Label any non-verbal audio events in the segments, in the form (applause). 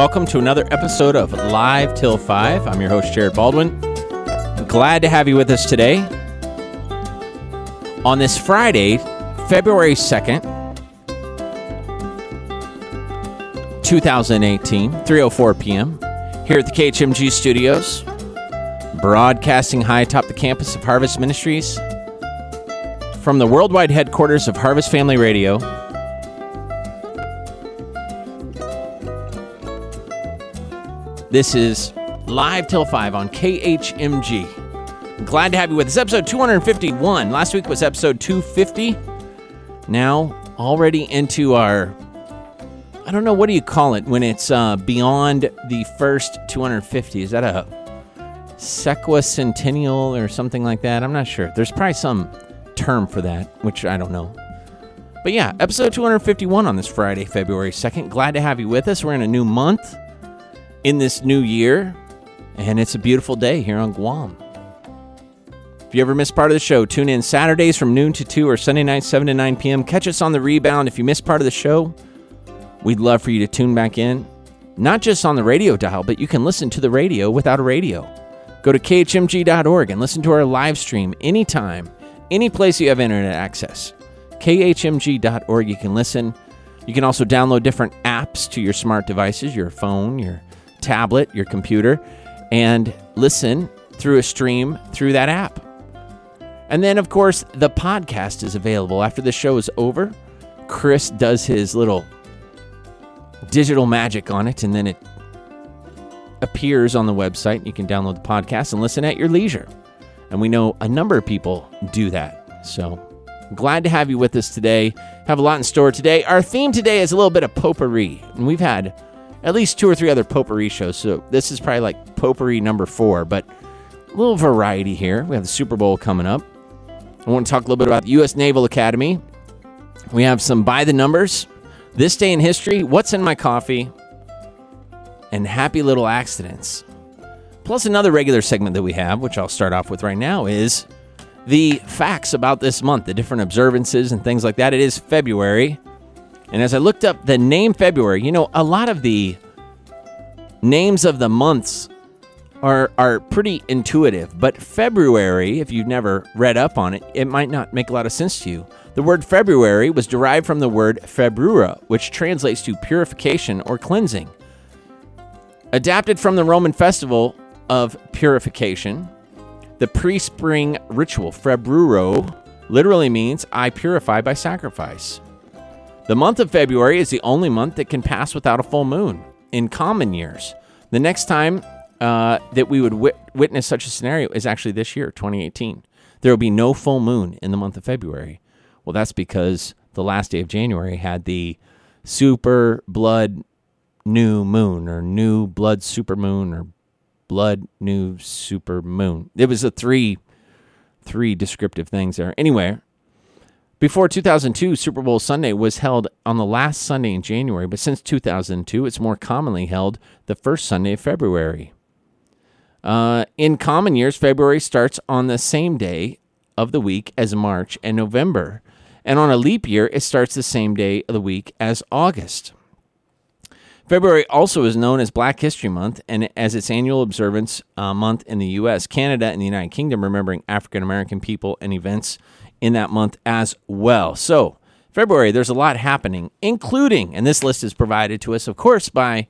Welcome to another episode of Live Till 5. I'm your host, Jared Baldwin. Glad to have you with us today. On this Friday, February 2nd, 2018, 3.04 p.m., here at the KHMG studios, broadcasting high atop the campus of Harvest Ministries from the worldwide headquarters of Harvest Family Radio This is Live Till 5 on KHMG. Glad to have you with us. Episode 251. Last week was episode 250. Now, already into our, I don't know, what do you call it when it's uh, beyond the first 250? Is that a sesquicentennial or something like that? I'm not sure. There's probably some term for that, which I don't know. But yeah, episode 251 on this Friday, February 2nd. Glad to have you with us. We're in a new month in this new year, and it's a beautiful day here on Guam. If you ever miss part of the show, tune in Saturdays from noon to 2 or Sunday nights 7 to 9 p.m. Catch us on the rebound. If you miss part of the show, we'd love for you to tune back in. Not just on the radio dial, but you can listen to the radio without a radio. Go to khmg.org and listen to our live stream anytime, any place you have internet access. khmg.org, you can listen. You can also download different apps to your smart devices, your phone, your tablet, your computer, and listen through a stream through that app. And then, of course, the podcast is available. After the show is over, Chris does his little digital magic on it, and then it appears on the website. You can download the podcast and listen at your leisure. And we know a number of people do that. So glad to have you with us today. Have a lot in store today. Our theme today is a little bit of potpourri, and we've had at least two or three other potpourri shows. So this is probably like potpourri number four, but a little variety here. We have the Super Bowl coming up. I want to talk a little bit about the U.S. Naval Academy. We have some by the numbers, this day in history, what's in my coffee, and happy little accidents. Plus, another regular segment that we have, which I'll start off with right now, is the facts about this month, the different observances and things like that. It is February. And as I looked up the name February, you know, a lot of the names of the months are are pretty intuitive, but February, if you've never read up on it, it might not make a lot of sense to you. The word February was derived from the word februra, which translates to purification or cleansing. Adapted from the Roman festival of purification, the pre-spring ritual februro literally means I purify by sacrifice. The month of February is the only month that can pass without a full moon in common years. The next time uh, that we would wit- witness such a scenario is actually this year, 2018. There will be no full moon in the month of February. Well, that's because the last day of January had the super blood new moon or new blood super moon or blood new super moon. It was a three three descriptive things there. Anyway, before 2002, Super Bowl Sunday was held on the last Sunday in January, but since 2002, it's more commonly held the first Sunday of February. Uh, in common years, February starts on the same day of the week as March and November. And on a leap year, it starts the same day of the week as August. February also is known as Black History Month and as its annual observance uh, month in the U.S., Canada, and the United Kingdom, remembering African American people and events in that month as well. So, February, there's a lot happening, including, and this list is provided to us, of course, by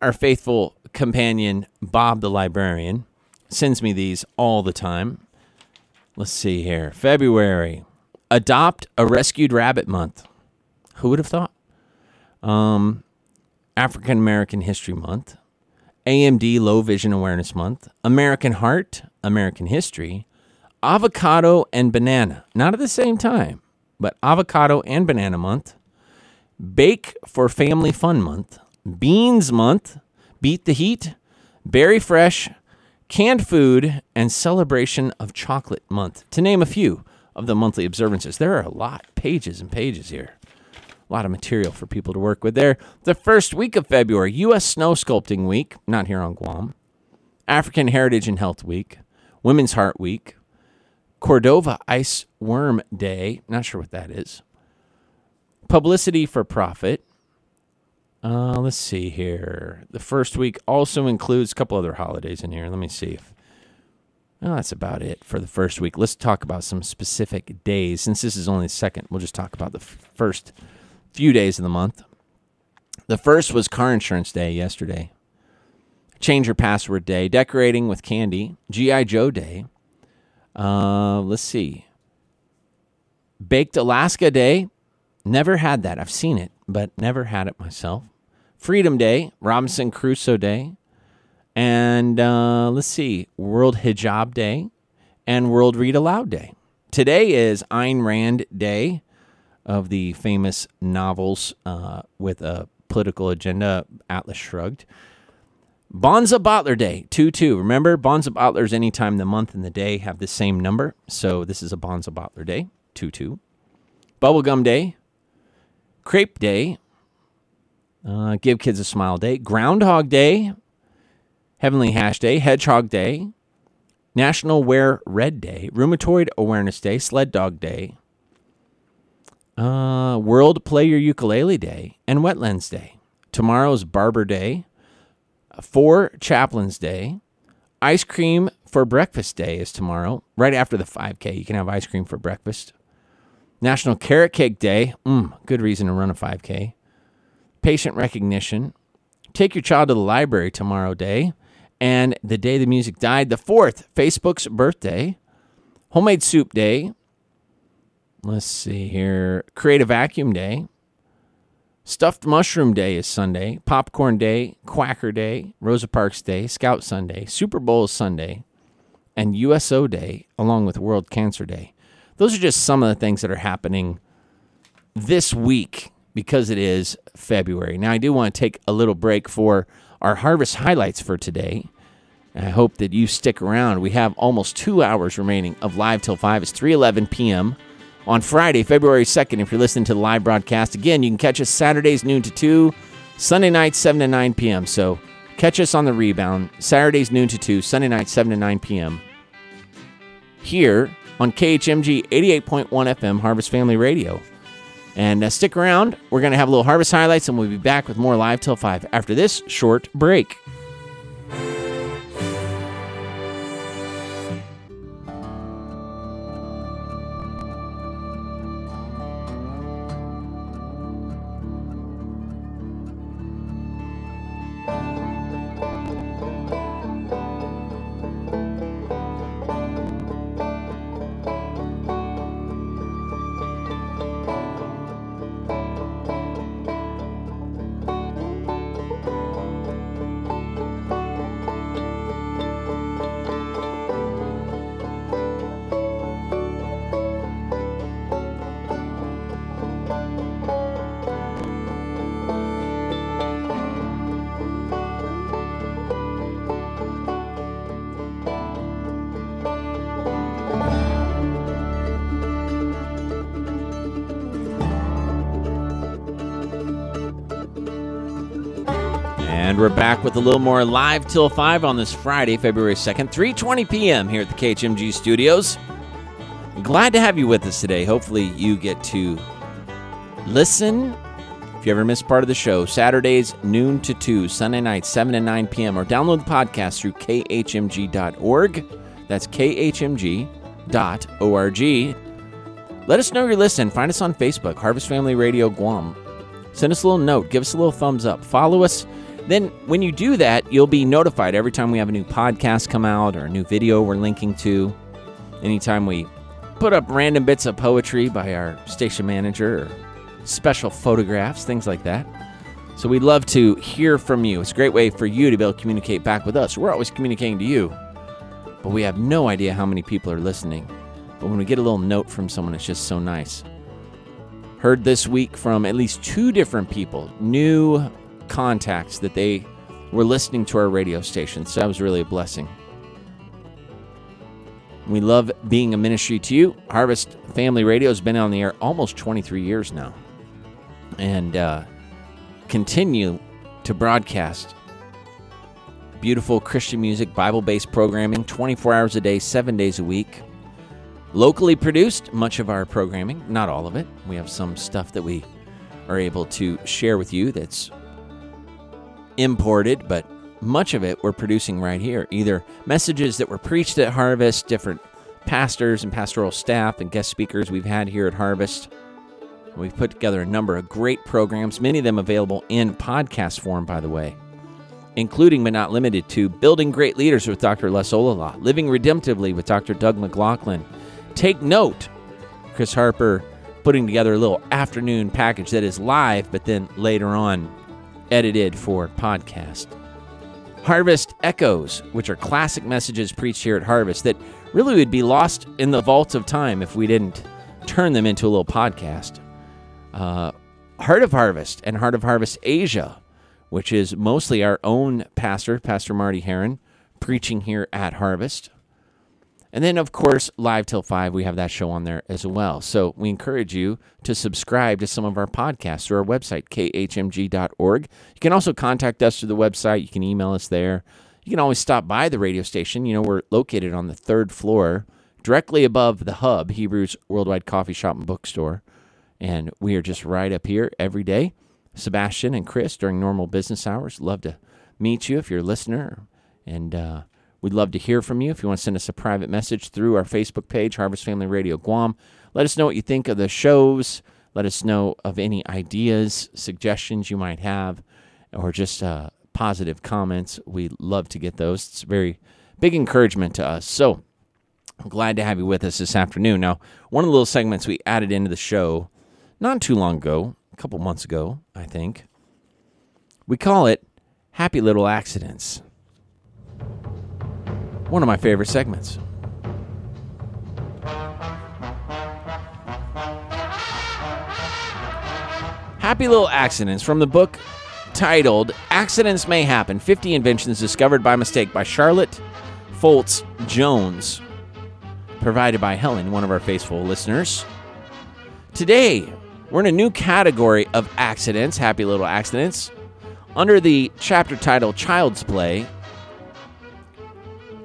our faithful companion, Bob the librarian. Sends me these all the time. Let's see here. February, adopt a rescued rabbit month. Who would have thought? Um, African American History Month, AMD Low Vision Awareness Month, American Heart, American History, avocado and banana, not at the same time, but avocado and banana month, bake for family fun month, beans month, beat the heat, berry fresh, canned food, and celebration of chocolate month, to name a few of the monthly observances. There are a lot, pages and pages here. A lot of material for people to work with there. The first week of February, U.S. Snow Sculpting Week, not here on Guam, African Heritage and Health Week, Women's Heart Week, Cordova Ice Worm Day. Not sure what that is. Publicity for Profit. Uh, let's see here. The first week also includes a couple other holidays in here. Let me see if. Well, that's about it for the first week. Let's talk about some specific days. Since this is only the second, we'll just talk about the f- first few days of the month. The first was Car Insurance Day yesterday. Change your password day, decorating with candy, GI Joe Day. Uh, let's see. Baked Alaska Day. Never had that. I've seen it, but never had it myself. Freedom Day, Robinson Crusoe Day, and uh, let's see, World Hijab Day and World Read Aloud Day. Today is Ayn Rand Day of the famous novels uh, with a political agenda, Atlas Shrugged. Bonza Bottler Day, 2 2. Remember, Bonza Bottlers, anytime the month and the day have the same number. So this is a Bonza Bottler Day, 2 2. Bubblegum Day, Crepe Day, uh, Give Kids a Smile Day, Groundhog Day, Heavenly Hash Day, Hedgehog Day, National Wear Red Day, Rheumatoid Awareness Day, Sled Dog Day, uh, World Play Your Ukulele Day, and Wetlands Day. Tomorrow's Barber Day, Four Chaplains Day. Ice cream for breakfast day is tomorrow, right after the 5K. You can have ice cream for breakfast. National Carrot Cake Day. Mm, good reason to run a 5K. Patient recognition. Take your child to the library tomorrow day. And the day the music died, the 4th, Facebook's birthday. Homemade Soup Day. Let's see here. Create a Vacuum Day. Stuffed Mushroom Day is Sunday. Popcorn Day, Quacker Day, Rosa Parks Day, Scout Sunday, Super Bowl is Sunday, and USO Day, along with World Cancer Day. Those are just some of the things that are happening this week because it is February. Now, I do want to take a little break for our harvest highlights for today. I hope that you stick around. We have almost two hours remaining of live till 5. It's 3.11 p.m on Friday, February 2nd. If you're listening to the live broadcast, again, you can catch us Saturdays, noon to 2, Sunday nights, 7 to 9 p.m. So catch us on the rebound, Saturdays, noon to 2, Sunday nights, 7 to 9 p.m. Here on KHMG 88.1 FM, Harvest Family Radio. And uh, stick around. We're going to have a little harvest highlights, and we'll be back with more live till 5 after this short break. We're back with a little more live till 5 on this Friday, February 2nd, 3:20 p.m. here at the KHMG studios. Glad to have you with us today. Hopefully you get to listen if you ever miss part of the show, Saturdays noon to 2, Sunday nights 7 to 9 p.m. or download the podcast through khmg.org. That's khmg.org. Let us know you're listening. Find us on Facebook, Harvest Family Radio Guam. Send us a little note, give us a little thumbs up, follow us then, when you do that, you'll be notified every time we have a new podcast come out or a new video we're linking to. Anytime we put up random bits of poetry by our station manager or special photographs, things like that. So we'd love to hear from you. It's a great way for you to be able to communicate back with us. We're always communicating to you, but we have no idea how many people are listening. But when we get a little note from someone, it's just so nice. Heard this week from at least two different people, new contacts that they were listening to our radio station. So that was really a blessing. We love being a ministry to you. Harvest Family Radio has been on the air almost 23 years now and uh, continue to broadcast beautiful Christian music, Bible based programming 24 hours a day, seven days a week. Locally produced, much of our programming, not all of it. We have some stuff that we are able to share with you that's imported, but much of it we're producing right here. Either messages that were preached at Harvest, different pastors and pastoral staff and guest speakers we've had here at Harvest. We've put together a number of great programs, many of them available in podcast form, by the way, including but not limited to Building Great Leaders with Dr. Les Ollila, Living Redemptively with Dr. Doug McLaughlin. Take note, Chris Harper putting together a little afternoon package that is live, but then later on edited for podcast. Harvest Echoes, which are classic messages preached here at Harvest that really would be lost in the vault of time if we didn't turn them into a little podcast. Uh, Heart of Harvest and Heart of Harvest Asia, which is mostly our own pastor, Pastor Marty Heron, preaching here at Harvest. And then, of course, Live Till 5, we have that show on there as well. So we encourage you to subscribe to some of our podcasts through our website, khmg.org. You can also contact us through the website. You can email us there. You can always stop by the radio station. You know, we're located on the third floor, directly above the hub, Hebrews Worldwide Coffee Shop and Bookstore. And we are just right up here every day. Sebastian and Chris during normal business hours. Love to meet you if you're a listener. And, uh, We'd love to hear from you. If you want to send us a private message through our Facebook page, Harvest Family Radio Guam, let us know what you think of the shows. Let us know of any ideas, suggestions you might have, or just uh, positive comments. We love to get those. It's very big encouragement to us. So I'm glad to have you with us this afternoon. Now, one of the little segments we added into the show not too long ago, a couple months ago, I think, we call it Happy Little Accidents one of my favorite segments. Happy Little Accidents from the book titled Accidents May Happen 50 Inventions Discovered by Mistake by Charlotte Foltz Jones, provided by Helen, one of our faithful listeners. Today, we're in a new category of accidents, happy little accidents, under the chapter title Child's Play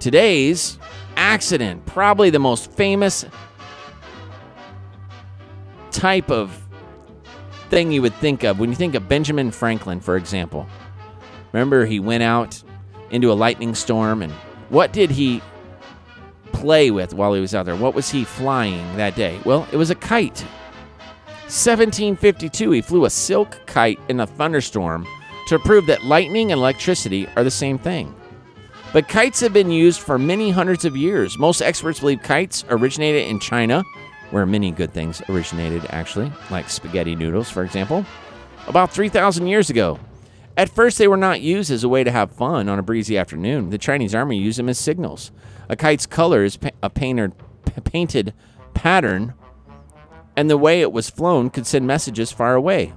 Today's accident, probably the most famous type of thing you would think of when you think of Benjamin Franklin, for example. Remember, he went out into a lightning storm, and what did he play with while he was out there? What was he flying that day? Well, it was a kite. 1752, he flew a silk kite in a thunderstorm to prove that lightning and electricity are the same thing. But kites have been used for many hundreds of years. Most experts believe kites originated in China, where many good things originated, actually, like spaghetti noodles, for example, about 3,000 years ago. At first, they were not used as a way to have fun on a breezy afternoon. The Chinese army used them as signals. A kite's color is a painted, painted pattern, and the way it was flown could send messages far away.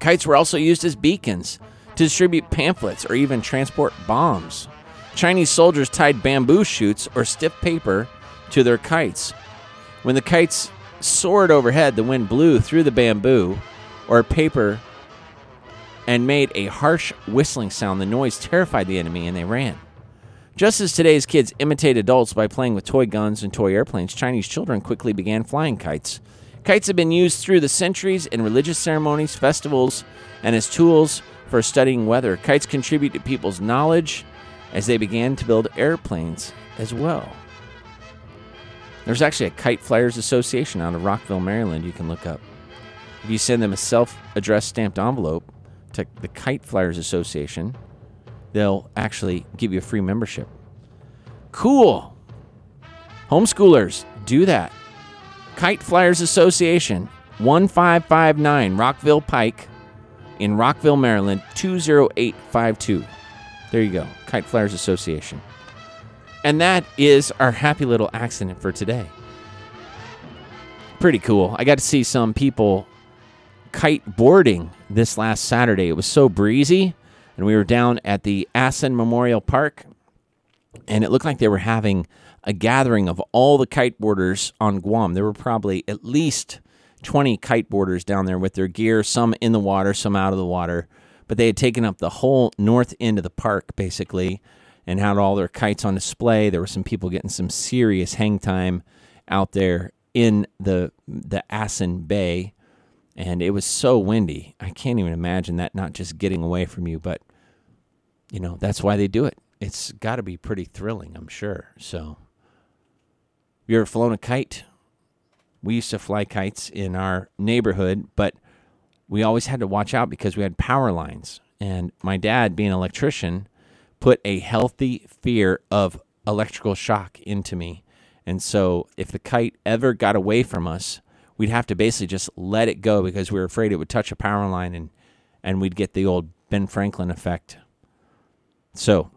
Kites were also used as beacons to distribute pamphlets or even transport bombs. Chinese soldiers tied bamboo shoots or stiff paper to their kites. When the kites soared overhead, the wind blew through the bamboo or paper and made a harsh whistling sound. The noise terrified the enemy and they ran. Just as today's kids imitate adults by playing with toy guns and toy airplanes, Chinese children quickly began flying kites. Kites have been used through the centuries in religious ceremonies, festivals, and as tools for studying weather. Kites contribute to people's knowledge as they began to build airplanes as well. There's actually a Kite Flyers Association out of Rockville, Maryland, you can look up. If you send them a self addressed stamped envelope to the Kite Flyers Association, they'll actually give you a free membership. Cool. Homeschoolers, do that. Kite Flyers Association, 1559 Rockville Pike in Rockville, Maryland, 20852. There you go. Kite Flyers Association. And that is our happy little accident for today. Pretty cool. I got to see some people kite boarding this last Saturday. It was so breezy, and we were down at the Asan Memorial Park, and it looked like they were having a gathering of all the kiteboarders on Guam. There were probably at least 20 kiteboarders down there with their gear, some in the water, some out of the water but they had taken up the whole north end of the park basically and had all their kites on display. There were some people getting some serious hang time out there in the the Asan Bay, and it was so windy. I can't even imagine that not just getting away from you, but you know, that's why they do it. It's got to be pretty thrilling, I'm sure. So, you ever flown a kite? We used to fly kites in our neighborhood, but we always had to watch out because we had power lines. And my dad, being an electrician, put a healthy fear of electrical shock into me. And so if the kite ever got away from us, we'd have to basically just let it go because we were afraid it would touch a power line and and we'd get the old Ben Franklin effect. So,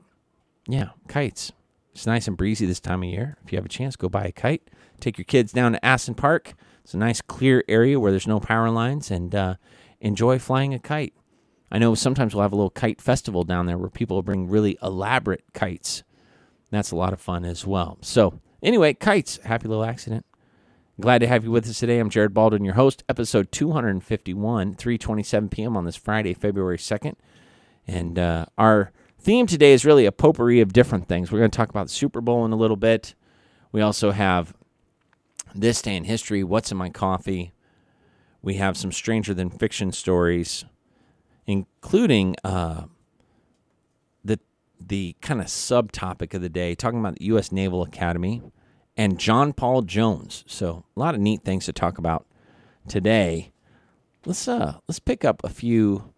yeah, kites. It's nice and breezy this time of year. If you have a chance, go buy a kite. Take your kids down to Aston Park. It's a nice clear area where there's no power lines and uh, enjoy flying a kite. I know sometimes we'll have a little kite festival down there where people bring really elaborate kites. That's a lot of fun as well. So, anyway, kites. Happy little accident. Glad to have you with us today. I'm Jared Baldwin, your host, episode 251, 3:27 p.m. on this Friday, February 2nd. And uh, our theme today is really a potpourri of different things. We're going to talk about the Super Bowl in a little bit. We also have this day in history, what's in my coffee. We have some stranger than fiction stories, including uh, the the kind of subtopic of the day, talking about the U.S. Naval Academy and John Paul Jones. So a lot of neat things to talk about today. Let's uh let's pick up a few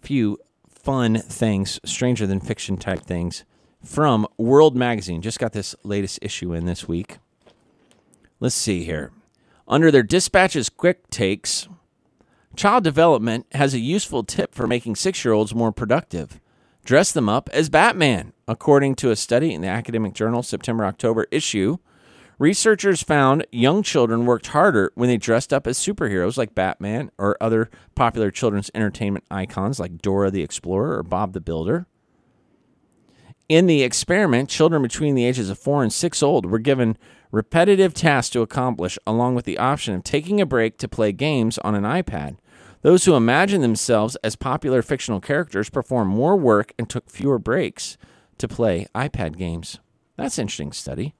few fun things, stranger than fiction type things from World Magazine. Just got this latest issue in this week. Let's see here. Under their dispatches quick takes, Child Development has a useful tip for making 6-year-olds more productive. Dress them up as Batman. According to a study in the academic journal September October issue, researchers found young children worked harder when they dressed up as superheroes like Batman or other popular children's entertainment icons like Dora the Explorer or Bob the Builder. In the experiment, children between the ages of 4 and 6 old were given repetitive tasks to accomplish along with the option of taking a break to play games on an iPad. Those who imagined themselves as popular fictional characters performed more work and took fewer breaks to play iPad games. That's an interesting study.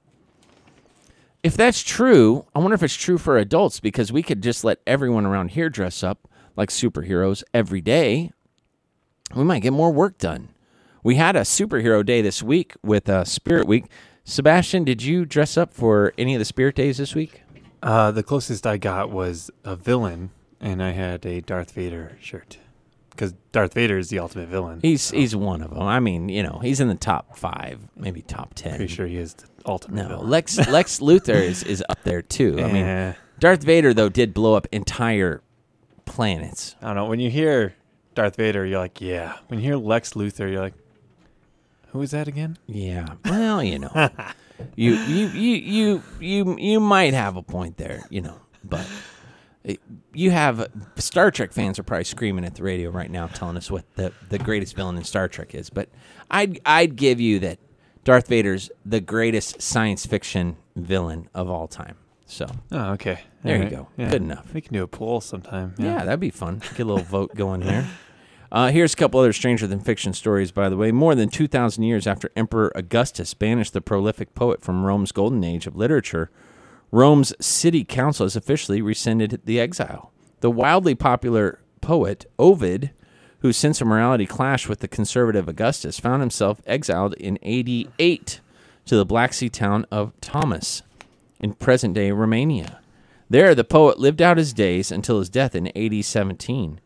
If that's true, I wonder if it's true for adults because we could just let everyone around here dress up like superheroes every day. We might get more work done. We had a superhero day this week with uh, Spirit Week. Sebastian, did you dress up for any of the Spirit Days this week? Uh, the closest I got was a villain, and I had a Darth Vader shirt because Darth Vader is the ultimate villain. He's he's one of them. I mean, you know, he's in the top five, maybe top ten. Pretty sure he is the ultimate No, villain. Lex (laughs) Lex Luthor is, is up there too. I mean, Darth Vader though did blow up entire planets. I don't know. When you hear Darth Vader, you're like, yeah. When you hear Lex Luthor, you're like, who is that again? Yeah. Well, you know, you you you you you you might have a point there, you know, but it- you have Star Trek fans are probably screaming at the radio right now, telling us what the the greatest villain in Star Trek is. But I'd I'd give you that Darth Vader's the greatest science fiction villain of all time. So Oh, okay. There you go. Good enough. We can do a poll sometime. Yeah, that'd be fun. Get a little vote going here. (laughs) Uh, here's a couple other stranger than fiction stories, by the way. More than 2,000 years after Emperor Augustus banished the prolific poet from Rome's golden age of literature, Rome's city council has officially rescinded the exile. The wildly popular poet, Ovid, whose sense of morality clashed with the conservative Augustus, found himself exiled in AD 8 to the Black Sea town of Tomis in present day Romania. There, the poet lived out his days until his death in AD 17.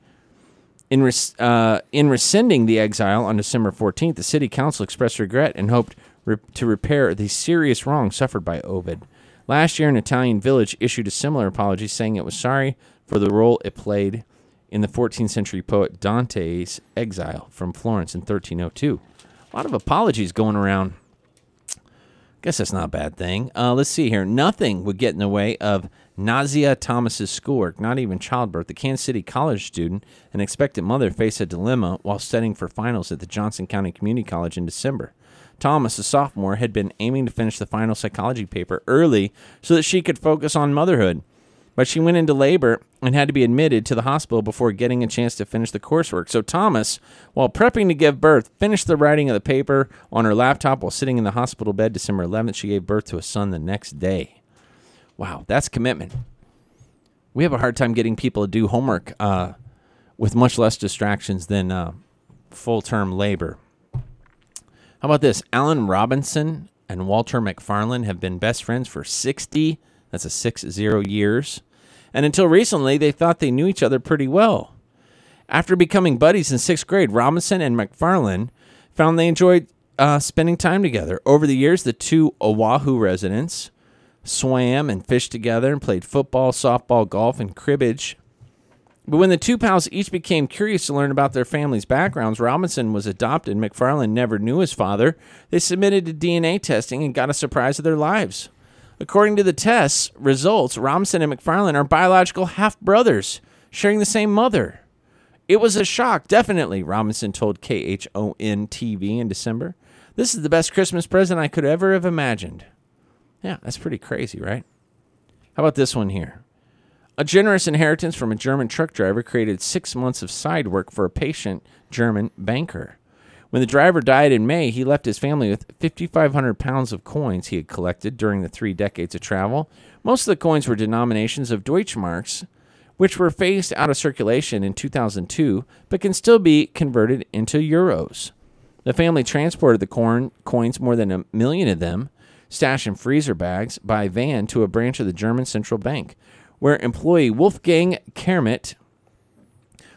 In, res- uh, in rescinding the exile on December 14th, the city council expressed regret and hoped re- to repair the serious wrong suffered by Ovid. Last year, an Italian village issued a similar apology, saying it was sorry for the role it played in the 14th century poet Dante's exile from Florence in 1302. A lot of apologies going around. Guess that's not a bad thing. Uh, let's see here. Nothing would get in the way of Nazia Thomas's schoolwork, not even childbirth. The Kansas City college student, an expectant mother, faced a dilemma while studying for finals at the Johnson County Community College in December. Thomas, a sophomore, had been aiming to finish the final psychology paper early so that she could focus on motherhood. But she went into labor and had to be admitted to the hospital before getting a chance to finish the coursework. So Thomas, while prepping to give birth, finished the writing of the paper on her laptop while sitting in the hospital bed December 11th. She gave birth to a son the next day. Wow, that's commitment. We have a hard time getting people to do homework uh, with much less distractions than uh, full term labor. How about this? Alan Robinson and Walter McFarlane have been best friends for 60, that's a 60 years. And until recently, they thought they knew each other pretty well. After becoming buddies in sixth grade, Robinson and McFarlane found they enjoyed uh, spending time together. Over the years, the two Oahu residents swam and fished together and played football, softball, golf, and cribbage. But when the two pals each became curious to learn about their families' backgrounds, Robinson was adopted. McFarlane never knew his father. They submitted to DNA testing and got a surprise of their lives. According to the tests results, Robinson and McFarlane are biological half brothers, sharing the same mother. It was a shock, definitely, Robinson told KHON TV in December. This is the best Christmas present I could ever have imagined. Yeah, that's pretty crazy, right? How about this one here? A generous inheritance from a German truck driver created six months of side work for a patient German banker. When the driver died in May, he left his family with 5,500 pounds of coins he had collected during the three decades of travel. Most of the coins were denominations of Deutschmarks, which were phased out of circulation in 2002, but can still be converted into euros. The family transported the corn coins, more than a million of them, stashed in freezer bags, by van to a branch of the German Central Bank, where employee Wolfgang Kermit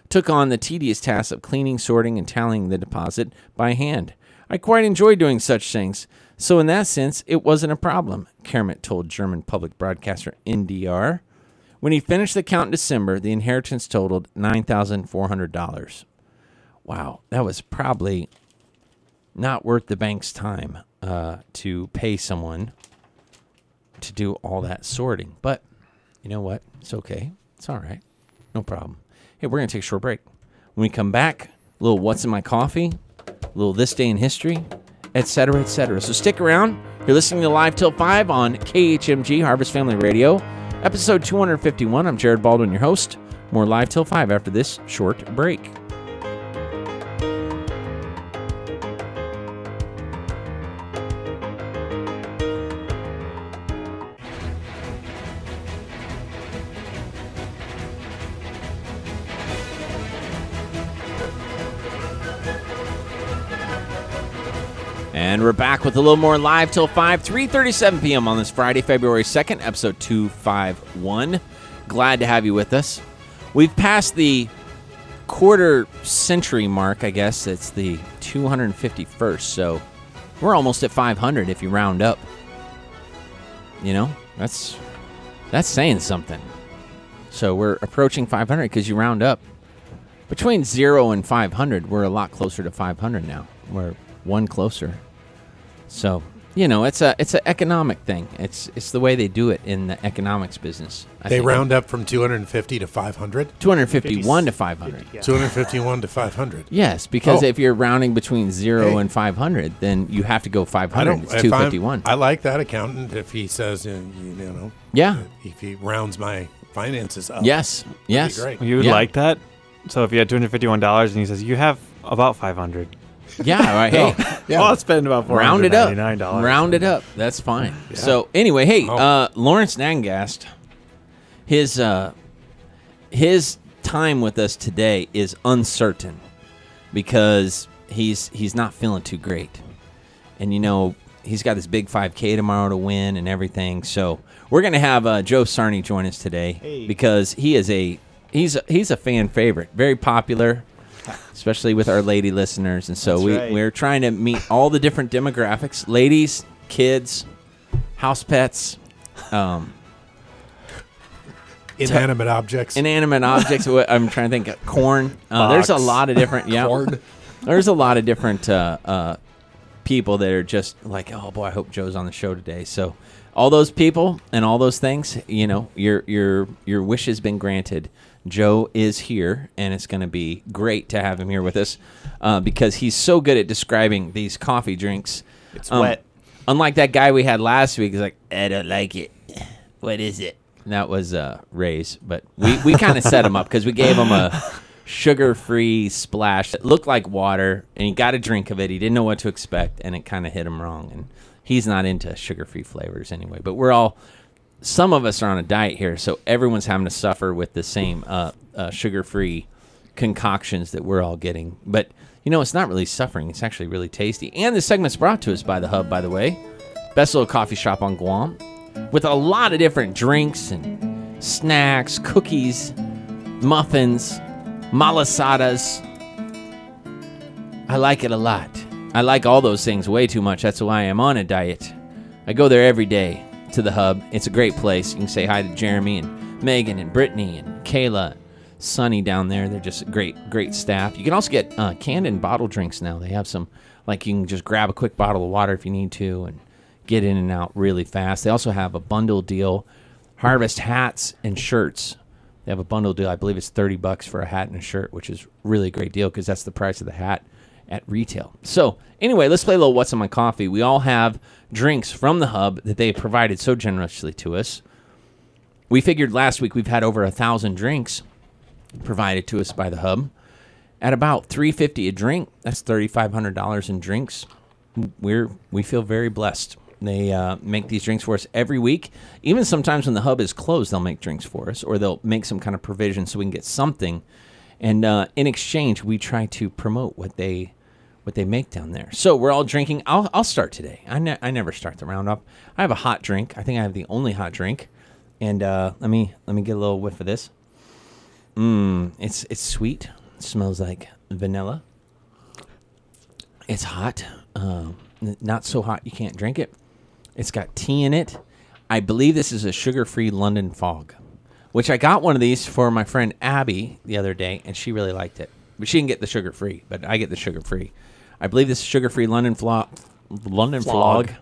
took on the tedious task of cleaning, sorting, and tallying the deposit by hand. I quite enjoy doing such things, so in that sense, it wasn't a problem, Kermit told German public broadcaster NDR. When he finished the count in December, the inheritance totaled $9,400. Wow, that was probably not worth the bank's time uh, to pay someone to do all that sorting. But you know what? It's okay. It's all right. No problem. Hey, we're going to take a short break. When we come back, a little what's in my coffee, a little this day in history, etc., etc. So stick around. You're listening to Live Till 5 on KHMG Harvest Family Radio, episode 251. I'm Jared Baldwin, your host. More Live Till 5 after this short break. And we're back with a little more live till 5, 3.37 p.m. on this Friday, February 2nd, episode 251. Glad to have you with us. We've passed the quarter century mark, I guess. It's the 251st, so we're almost at 500 if you round up. You know, that's that's saying something. So we're approaching 500 because you round up. Between 0 and 500, we're a lot closer to 500 now. We're one closer. So you know, it's a it's an economic thing. It's it's the way they do it in the economics business. I They think. round up from 250 to 500. 251 to 500. Yeah. 251 to 500. Yes, because Oh. if you're rounding between zero Hey. and 500, then you have to go 500. don't. It's if I'm- 251. I like that accountant if he says, you, you know, yeah. if he rounds my finances up. Yes. Yes. great. You would Yeah. like that? So if you had two hundred fifty-one dollars and he says you have about five hundred, Yeah. Right. Hey, (laughs) Yeah. well, I'll spend about four round it up. ninety-nine dollars. Round it up. That's fine. So anyway, hey, Oh. uh, Lawrence Nangast, his uh, his time with us today is uncertain because he's he's not feeling too great, and you know he's got this big 5K tomorrow to win and everything. So we're gonna have uh, Joe Sarney join us today Hey. because he is a he's a, he's a fan favorite, very popular. (laughs) Especially with our lady listeners, and so That's we right. we're trying to meet all the different demographics: ladies, kids, house pets, um, (laughs) Inanimate objects. inanimate objects. I'm trying to think. of Corn. Uh, there's a lot of different. Yeah, Corn. there's a lot of different uh, uh, people that are just like, oh boy, I hope Joe's on the show today. So all those people and all those things, you know, your your your wish has been granted. Joe is here, and it's going to be great to have him here with us uh, because he's so good at describing these coffee drinks. It's Um, wet. Unlike that guy we had last week, he's like, I don't like it. What is it? And that was uh, Ray's, but we, we (laughs) kind of set him up because we gave him a sugar-free splash that looked like water, and he got a drink of it. He didn't know what to expect, and it kind of hit him wrong. And he's not into sugar-free flavors anyway. But we're all some of us are on a diet here, so everyone's having to suffer with the same uh, uh, sugar-free concoctions that we're all getting. But You know, it's not really suffering. It's actually really tasty. And this segment's brought to us by the Hub, by the way. Best little coffee shop on Guam, with a lot of different drinks and snacks, cookies, muffins, malasadas. I like it a lot. I like all those things way too much. That's why I'm on a diet. I go there every day to the hub. It's a great place. You can say hi to Jeremy and Megan and Brittany and Kayla, Sunny down there. They're just great, great staff. You can also get uh, canned and bottle drinks now. They have some, like you can just grab a quick bottle of water if you need to and get in and out really fast. They also have a bundle deal, Harvest hats and shirts. They have a bundle deal. I believe it's 30 bucks for a hat and a shirt, which is really a great deal because that's the price of the hat at retail. So, anyway, let's play a little What's in My Coffee. We all have drinks from the hub that they provided so generously to us. We figured last week we've had over a thousand drinks provided to us by the hub at about 350 a drink. That's $3,500 in drinks. We're we feel very blessed. They uh, make these drinks for us every week. Even sometimes when the hub is closed, they'll make drinks for us, or they'll make some kind of provision so we can get something. And uh, in exchange, we try to promote what they what they make down there. So we're all drinking. I'll, I'll start today. I, ne- I never start the roundup. I have a hot drink. I think I have the only hot drink. And uh, let me let me get a little whiff of this. Mmm, it's it's sweet. It smells like vanilla. It's hot. Um, not so hot you can't drink it. It's got tea in it. I believe this is a sugar-free London Fog, which I got one of these for my friend Abby the other day, and she really liked it. But she didn't get the sugar-free, but I get the sugar-free. I believe this is sugar-free London Flog, London Flog. Flog,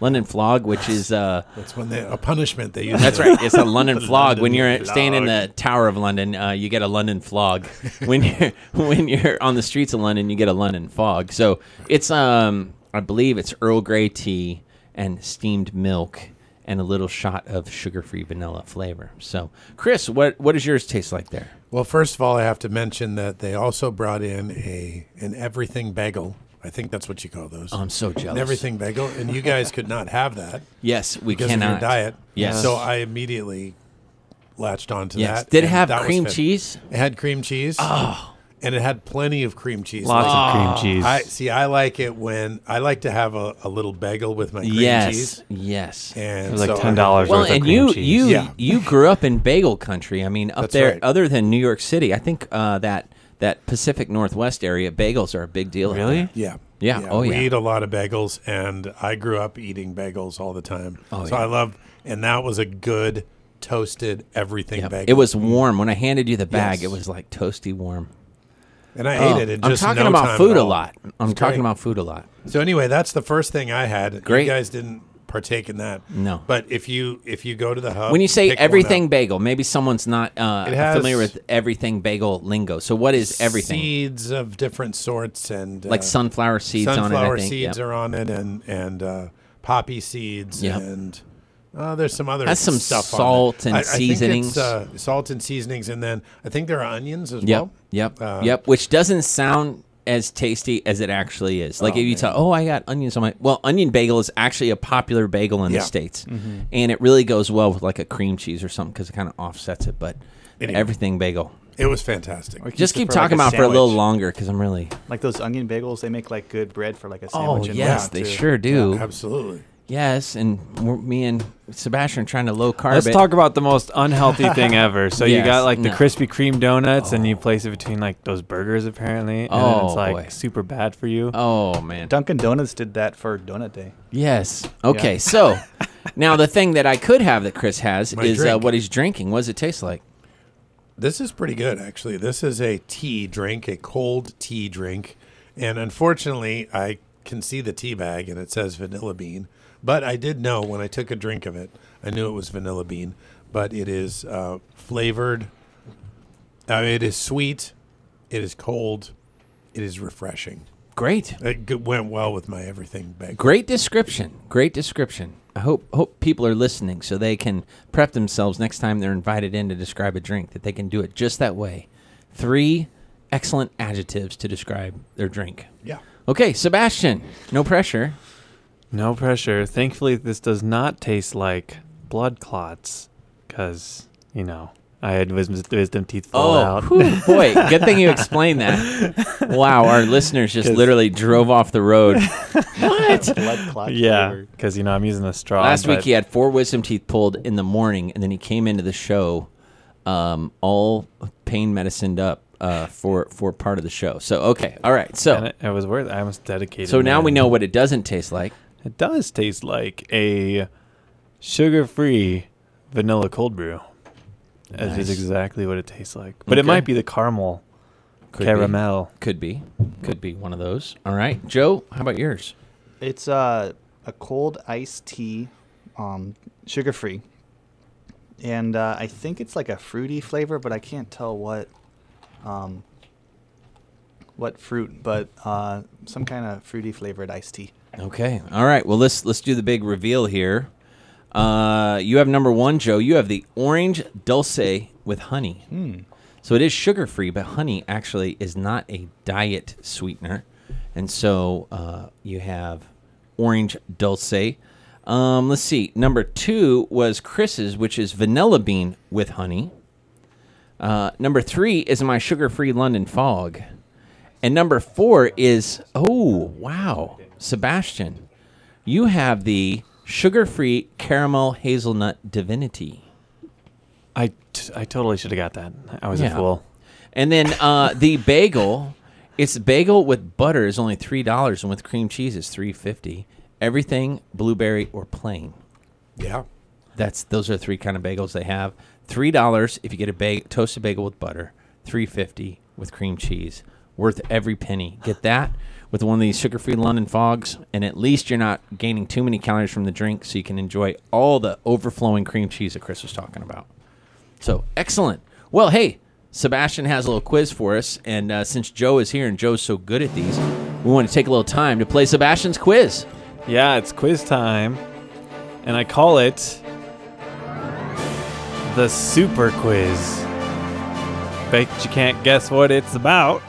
London Flog, which is uh, That's when they a punishment they use. that's right. It's a London (laughs) flog. when you're London staying in the Tower of London, uh, you get a London flog. (laughs) when you're when you're on the streets of London, you get a London fog. So it's um, I believe it's Earl Grey tea and steamed milk and a little shot of sugar-free vanilla flavor. So, Chris, what what does yours taste like there? Well, first of all, I have to mention that they also brought in a an everything bagel. I think that's what you call those. Oh, I'm so an jealous. everything bagel, and you guys could not have that Yes, we because cannot. of your diet. Yes. So I immediately latched onto Yes. that. Did it have cream cheese? It had cream cheese. Oh. And it had plenty of cream cheese. Lots Like, of cream cheese. I see. I like it when I like to have a, a little bagel with my cream Yes. cheese. Yes. And It was like so I- $10 Well, worth of and cream you cheese. you Yeah. you grew up in bagel country. I mean, up That's there, right. other than New York City, I think uh, that that Pacific Northwest area, bagels are a big deal. up Really? there. Yeah. Yeah. Oh, we yeah. We eat a lot of bagels, and I grew up eating bagels all the time. Oh, so yeah. I love, and that was a good toasted everything Yep. bagel. It was warm when I handed you the bag. Yes. it was like toasty warm. And I Oh, ate it. In I'm talking no about food a lot. I'm It's talking great. about food a lot. So anyway, that's the first thing I had. Great. You guys didn't partake in that. No. But if you if you go to the hub, When you say everything bagel, maybe someone's not uh, familiar with everything bagel lingo. So what is everything? seeds of different sorts and like uh, sunflower seeds sunflower on it. Seeds Yep. are on it, and and uh, poppy seeds, Yep. and uh, there's some other That's some stuff salt it. and I- I think seasonings. it's, uh, salt and seasonings, and then I think there are onions as Yep. well. Yep. Uh, yep. Which doesn't sound as tasty as it actually is. Like Oh, if you man. tell, oh, I got onions on my well, onion bagel is actually a popular bagel in Yeah. the states, Mm-hmm. and it really goes well with like a cream cheese or something because it kind of offsets it. But Anyway. everything bagel. It was fantastic. Or Just keep for, like, talking about it for a little longer because I'm really. Like those onion bagels, they make like good bread for like a Oh sandwich. and yes, they too. sure do. Absolutely. Yes, and me and Sebastian are trying to low carb Let's it. talk about the most unhealthy thing (laughs) ever. So you got like the no. Krispy Kreme donuts, and you Oh. place it between like those burgers, apparently, and Oh, it's like boy. super bad for you. Oh man. Dunkin' Donuts did that for Donut Day. Yes. Okay. Yeah. So now the thing that I could have that Chris has My is uh, what he's drinking. What does it taste like? This is pretty good, actually. This is a tea drink, a cold tea drink. And unfortunately, I can see the tea bag and it says vanilla bean. But I did know when I took a drink of it, I knew it was vanilla bean. But it is uh, flavored, uh, it is sweet, it is cold, it is refreshing. Great. It g- went well with my everything bag. Great description. Great description. I hope hope people are listening so they can prep themselves next time they're invited in to describe a drink that they can do it just that way. Three excellent adjectives to describe their drink. Yeah. Okay, Sebastian. No pressure. No pressure. Thankfully, this does not taste like blood clots, because you know I had wisdom, wisdom teeth fall Oh, out. whew, boy! Good thing you explained that. (laughs) Wow, our listeners just literally drove off the road. (laughs) what? Blood clot. yeah, because you know I'm using a straw. Last week he had four wisdom teeth pulled in the morning, and then he came into the show, um, all pain medicined up uh, for for part of the show. So okay, all right. and So it, it was worth. I was dedicated. so now we know what it doesn't taste like. It does taste like a sugar-free vanilla cold brew. That is Nice. exactly what it tastes like. But it might be the caramel Could be. caramel. Could be. Could be one of those. All right, Joe. How about yours? It's uh, a cold iced tea, um, sugar free. And uh, I think it's like a fruity flavor, but I can't tell what um, what fruit, but uh, some kind of fruity flavored iced tea. Okay. All right. Well, let's let's do the big reveal here. Uh, you have number one, Joe. You have the orange dulce with honey. Hmm. So it is sugar free, but honey actually is not a diet sweetener, and so uh, you have orange dulce. Um, let's see. Number two was Chris's, which is vanilla bean with honey. Uh, number three is my sugar free London Fog. And number four is, oh, wow, Sebastian, you have the sugar free caramel hazelnut divinity. I, t- I totally should have got that. I was Yeah. a fool. And then uh, the bagel, it's bagel with butter is only $3 and with cream cheese is three fifty. Everything blueberry or plain. Yeah. That's those are three kind of bagels they have. Three dollars if you get a bag, toasted bagel with butter. Three fifty with cream cheese. Worth every penny. Get that with one of these sugar-free London fogs, and at least you're not gaining too many calories from the drink, so you can enjoy all the overflowing cream cheese that Chris was talking about. So excellent. Well, hey, Sebastian has a little quiz for us, and uh, since Joe is here and Joe's so good at these, we want to take a little time to play Sebastian's quiz. Yeah, it's quiz time, and I call it the Super Quiz. Bet you can't guess what it's about.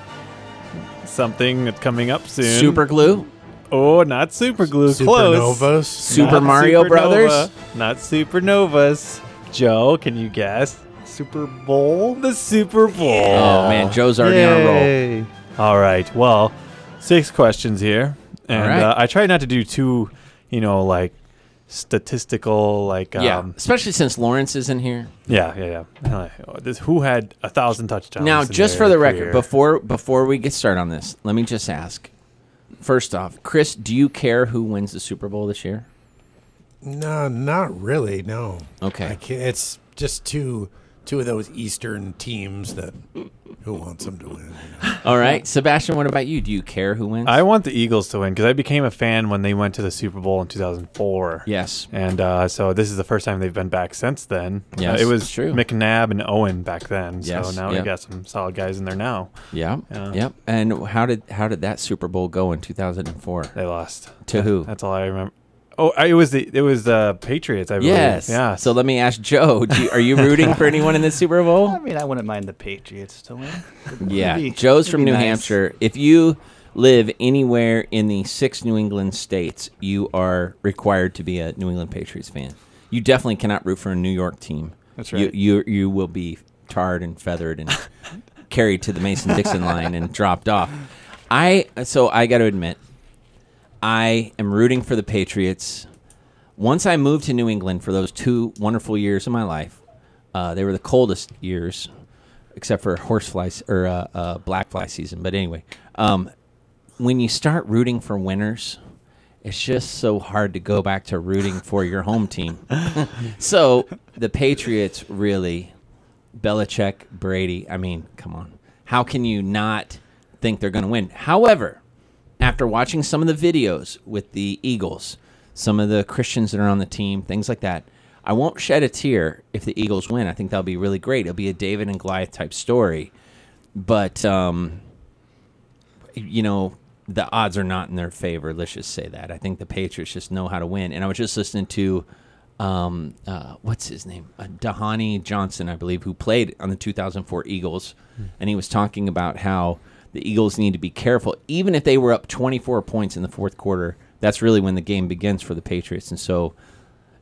Something that's coming up soon. Super glue. Oh, not super glue. Close. Supernovas. Super Not Mario supernova. Brothers? Not supernovas. Joe, can you guess? Super Bowl. The Super Bowl. Oh man, Joe's already on a roll. Yay. All right. Well, six questions here, and All right. uh, I try not to do too, you know, like statistical, like Yeah, um, especially since Lawrence is in here. yeah, yeah, yeah. Uh, This who had a thousand touchdowns? now, just for the record, before before we get started on this, let me just ask. First off, Chris, do you care who wins the Super Bowl this year? No, not really. No. Okay. I can't, it's just two two of those Eastern teams that who wants them to win. you know? (laughs) All right, Sebastian, what about you? Do you care who wins? I want the Eagles to win because I became a fan when they went to the Super Bowl in 2004. yes. And uh, so this is the first time they've been back since then. Yes, uh, it was true. McNabb and Owen back then. Yes, So now yep. we got some solid guys in there now. Yeah. Yeah. Yep. And how did how did that Super Bowl go in 2004? They lost To who? That's all I remember. Oh, I- it was the it was the Patriots. I believe. Yes. Yeah. So let me ask Joe: do you, Are you rooting for anyone in the Super Bowl? I mean, I wouldn't mind the Patriots to win. It'd Yeah, be- Joe's from New nice. Hampshire. If you live anywhere in the six New England states, you are required to be a New England Patriots fan. You definitely cannot root for a New York team. That's You right. you, you will be tarred and feathered and carried to the Mason Dixon line and dropped off. I so I got to admit, I am rooting for the Patriots. Once I moved to New England for those two wonderful years of my life, uh, they were the coldest years, except for horsefly or uh, uh, black fly season. But anyway, um, when you start rooting for winners, it's just so hard to go back to rooting for your home team. (laughs) so the Patriots really, Belichick, Brady. I mean, come on, how can you not think they're going to win? However, after watching some of the videos with the Eagles, some of the Christians that are on the team, things like that, I won't shed a tear if the Eagles win. I think that'll be really great. It'll be a David and Goliath type story. But, um, you know, the odds are not in their favor. Let's just say that. I think the Patriots just know how to win. And I was just listening to, um, uh, what's his name? Uh, Dhani Johnson, I believe, who played on the 2004 Eagles. And he was talking about how the Eagles need to be careful. Even if they were up 24 points in the fourth quarter, that's really when the game begins for the Patriots. And so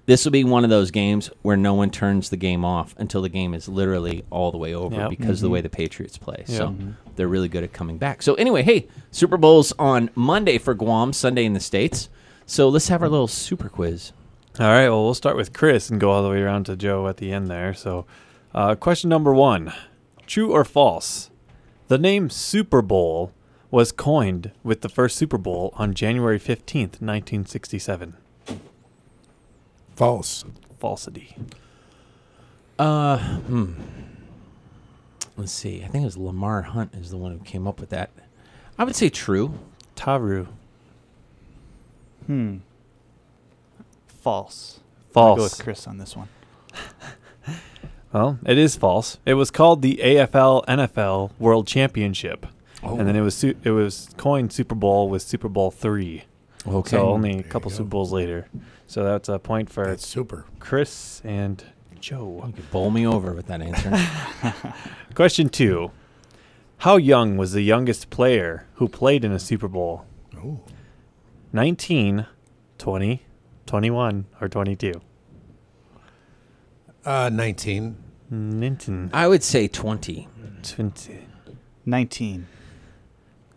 this will be one of those games where no one turns the game off until the game is literally all the way over Yep. because of the way the Patriots play. So Mhm. they're really good at coming back. So anyway, hey, Super Bowl's on Monday for Guam, Sunday in the States. So let's have our little super quiz. All right, well, we'll start with Chris and go all the way around to Joe at the end there. So, uh, question number one True or false? The name Super Bowl was coined with the first Super Bowl on January 15th, 1967. False. Falsity. Uh, hmm. Let's see. I think it was Lamar Hunt is the one who came up with that. I would say true. Taru. Hmm. False. I'll go False. with Chris on this one. (laughs) Well, it is false. It was called the AFL NFL World Championship. And then it oh. was su- it was coined Super Bowl with Super Bowl 3. Okay. So only a couple. Super Bowls later. So that's a point for That's super. Chris and Joe. you could bowl me over with that answer. (laughs) Question two How young was the youngest player who played in a Super Bowl? Oh. 19, 20, 21, or 22? Uh, 19. Ninton. I would say 20. 20. 19.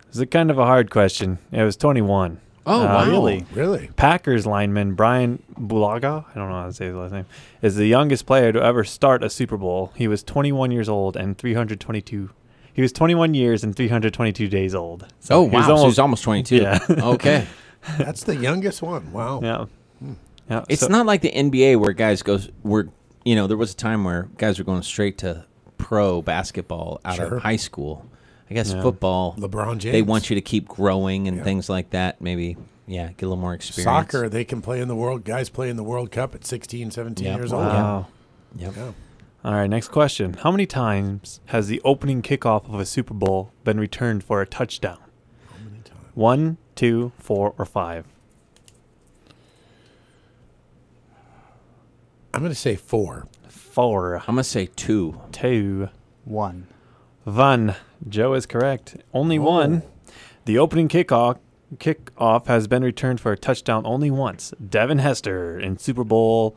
It's a kind of a hard question. It was 21. Oh, Uh, wow. really? Really? Packers lineman Brian Bulaga, I don't know how to say his last name, is the youngest player to ever start a Super Bowl. He was 21 years old and 322. He was 21 years and 322 days old. So oh, he was wow. so he's almost 22. Yeah. (laughs) okay. That's the youngest one. Wow. Yeah. Yeah. It's so- not like the NBA where guys goes were you know there was a time where guys were going straight to pro basketball out Sure. of high school. I guess Yeah. football LeBron James. they want you to keep growing and Yeah. things like that. Maybe yeah, get a little more experience. Soccer, they can play in the world. Guys play in the World Cup at 16, 17 Yeah. years old. Wow. Yep. Yeah. All right, next question. How many times has the opening kickoff of a Super Bowl been returned for a touchdown? How many times? One, two, four, or five? I'm going to say four. Four, I'm gonna say two. two, 1. one. Joe is correct. Only Oh. one. The opening kickoff kickoff has been returned for a touchdown only once. Devin Hester in Super Bowl.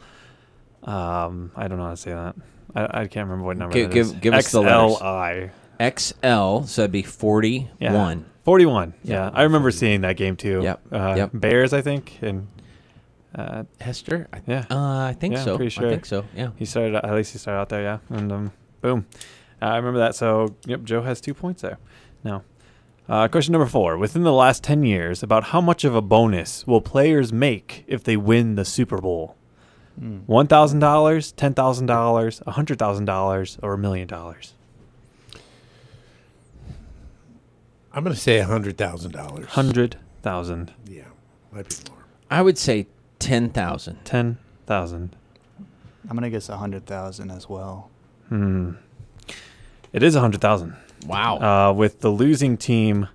Um, I don't know how to say that. I, I can't remember what number. Give- that give- is. give us the letters. XLI. XL, so that'd be 41. Yeah. 41. Yeah. Yeah. I remember seeing that game too. Yep. Uh, Yep. Bears, I think. And uh, Hester? I, Yeah. Uh, I think Yeah, I'm so. pretty sure. I think so. Yeah. he started, at least he started out there, yeah. And um, boom. Uh, I remember that. So, yep, Joe has two points there. Now, uh, question number four. Within the last 10 years, about how much of a bonus will players make if they win the Super Bowl? Mm. $1,000, $10,000, a $100,000, or a million dollars? I'm going to say a $100,000. 100000 Yeah. Might be more. I would say ten thousand. 10000 I'm going to guess 100,000 as well. Hmm. It is 100000 Wow. uh, with the losing team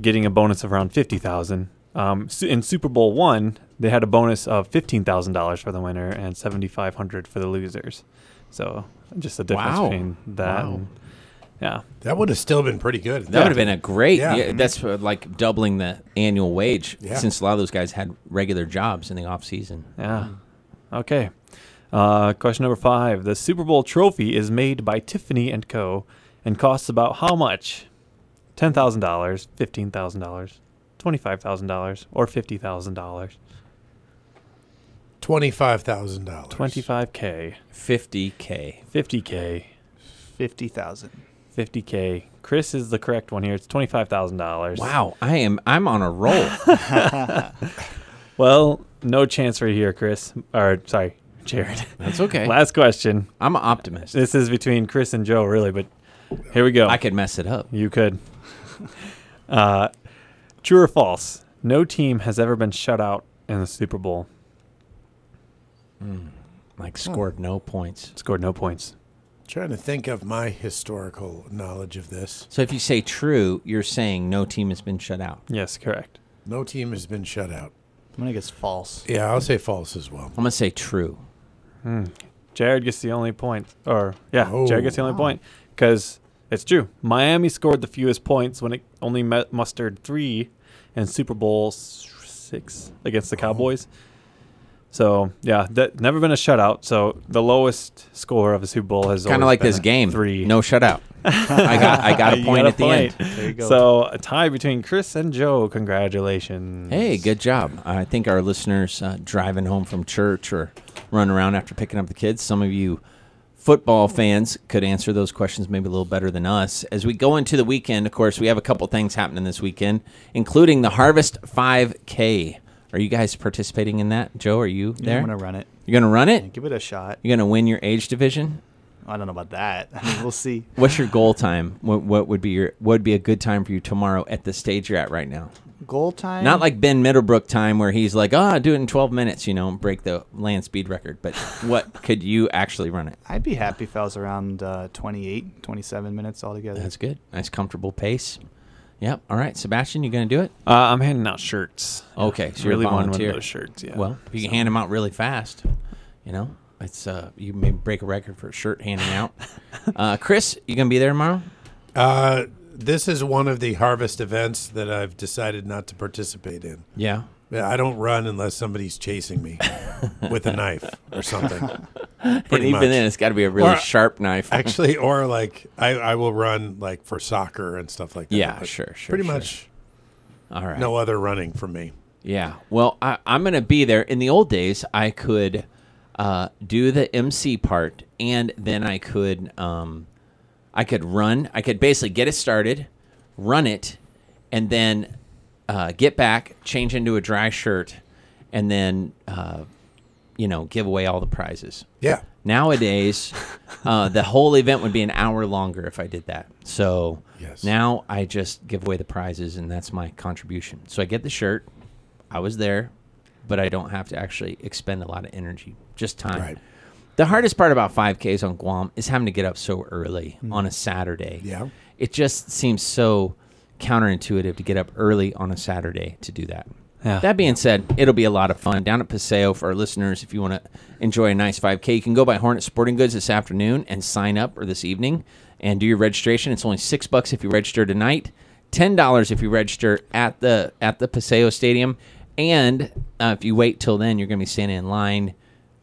getting a bonus of around fifty thousand. Um, in Super Bowl one, they had a bonus of fifteen thousand dollars for the winner and seventy five hundred for the losers. So just the difference Wow. between that. Wow. And, yeah, That would have still been pretty good. That would have been a great. Yeah. Yeah. that's uh, like doubling the annual wage Yeah. since a lot of those guys had regular jobs in the off season. yeah. Okay. Uh, question number five: The Super Bowl trophy is made by Tiffany and Co. and costs about how much? Ten thousand dollars, fifteen thousand dollars, twenty-five thousand dollars, or fifty thousand dollars. $25,000. 25k, 50k. 50k, 50,000. 50k. Chris is the correct one here. It's $25,000. Wow, I am. I'm on a roll. (laughs) (laughs) Well, no chance for you here, Chris. Or sorry, Jared. That's okay. (laughs) Last question. I'm an optimist. This is between Chris and Joe, really, but here we go. I could mess it up. You could. Uh, true or false? No team has ever been shut out in the Super Bowl. Like scored no points. Scored no points. Trying to think of my historical knowledge of this. So if you say true, you're saying no team has been shut out. Yes, correct. No team has been shut out. I'm going to guess false. Yeah, I'll say false as well. I'm gonna say true. Hmm. Jared gets the only point. Or, yeah, Jared gets the only Oh. point. Because it's true. Miami scored the fewest points when it only met, mustered three in Super Bowl six against the Oh. So yeah, that never been a shutout. So the lowest score of a Super Bowl has Kind of like this game. Three. No shutout. I got I got a (laughs) point got a at the end. There you go. So a tie between Chris and Joe. Congratulations. Hey, good job. I think our listeners uh, driving home from church or running around after picking up the kids, some of you football fans could answer those questions maybe a little better than us. As we go into the weekend, of course, we have a couple things happening this weekend, including the Harvest 5K. Are you guys participating in that? Joe, are you there? I'm gonna run it. You're going to run it? Give it a shot. You're going to win your age division? I don't know about that. (laughs) We'll see. (laughs) What's your goal time? What, what would be your what would be a good time for you tomorrow at the stage you're at right now? Goal time. Not like Ben Middlebrook time where he's like, "Oh, do it in 12 minutes," you know, and break the land speed record. But (laughs) what could you actually run it? I'd be happy if I was around uh, 28, 27 minutes altogether. That's good. Nice comfortable pace. Yep. All right, Sebastian, you going to do it? Uh, I'm handing out shirts. Okay, so you're really a want one of volunteer. those shirts. Yeah. Well, if you can hand them out really fast, you know, it's uh, you may break a record for a shirt handing out. (laughs) uh, Chris, you going to be there tomorrow? Uh, this is one of the harvest events that I've decided not to participate in. Yeah. Yeah, I don't run unless somebody's chasing me with a (laughs) knife or something. and even much. then, it's got to be a really Or- sharp knife. (laughs) Actually, or like I, I will run like for soccer and stuff like that. Yeah, sure, sure, Pretty sure. much All right. no other running for me. Yeah. Well, I, I'm going to be there. In the old days, I could uh, do the MC part, and then I could um, I could run. I could basically get it started, run it, and then uh, get back, change into a dry shirt, and then uh, you know give away all the prizes. Yeah. Nowadays, uh, the whole event would be an hour longer if I did that. So Yes. now I just give away the prizes, and that's my contribution. So I get the shirt. I was there, but I don't have to actually expend a lot of energy, just time. Right. The hardest part about 5Ks on Guam is having to get up so early on a Saturday. Yeah. It just seems so counterintuitive to get up early on a Saturday to do that. Yeah. That being said, it'll be a lot of fun down at Paseo for our listeners. If you want to enjoy a nice 5K, you can go by Hornet Sporting Goods this afternoon and sign up or this evening and do your registration. It's only six bucks if you register tonight, ten dollars if you register at the at the Paseo Stadium, and uh, if you wait till then, you're going to be standing in line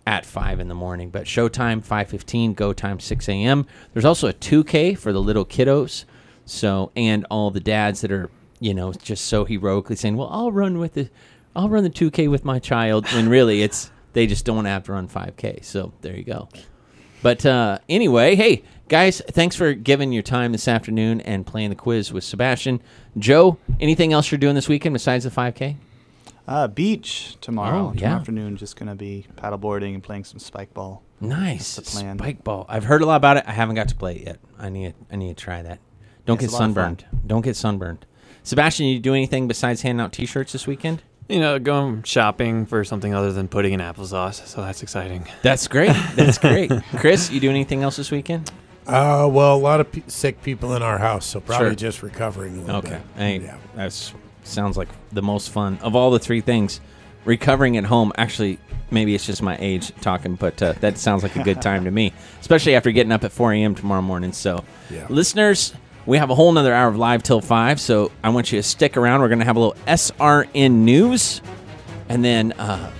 at five in the morning. But showtime five fifteen, go time six a.m. There's also a two K for the little kiddos. So and all the dads that are you know just so heroically saying, "Well, I'll run with the, I'll run the two K with my child," when really it's they just don't want to have to run five K. So there you go. But uh, anyway, hey guys, thanks for giving your time this afternoon and playing the quiz with Sebastian. Joe, anything else you're doing this weekend besides the five K? Uh, beach tomorrow. Oh, yeah. Tomorrow afternoon, just gonna be paddleboarding and playing some spike ball. Nice. That's the plan. Spike ball. I've heard a lot about it. I haven't got to play it yet. I need I need to try that. Don't It's get a lot of fun. sunburned. Don't get sunburned. Sebastian, you do anything besides handing out T-shirts this weekend? You know, going shopping for something other than pudding and applesauce. So that's exciting. That's great. That's (laughs) great. Chris, you do anything else this weekend? Uh, well, a lot of pe- sick people in our house, so probably Sure. just recovering a little Okay. bit. Hey, Yeah. that sounds like the most fun of all the three things. Recovering at home, actually, maybe it's just my age talking, but uh, that sounds like a good time to me, (laughs) especially after getting up at 4 a.m. tomorrow morning. So, Yeah. listeners, we have a whole nother hour of live till 5, so I want you to stick around. We're going to have a little SRN news and then uh,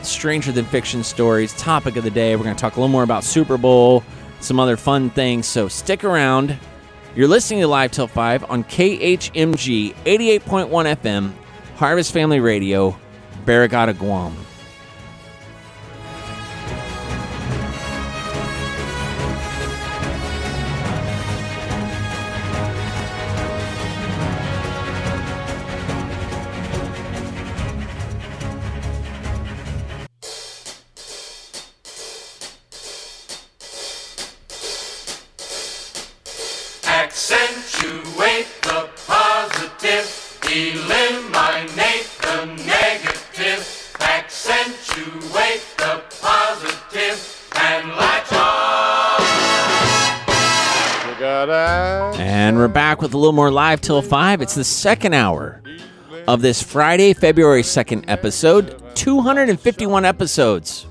Stranger Than Fiction stories, topic of the day. We're going to talk a little more about Super Bowl, some other fun things. So stick around. You're listening to Live Till 5 on KHMG 88.1 FM, Harvest Family Radio, Barrigada, Guam. More Live Till 5. It's the second hour of this Friday, February 2nd episode. 251 episodes.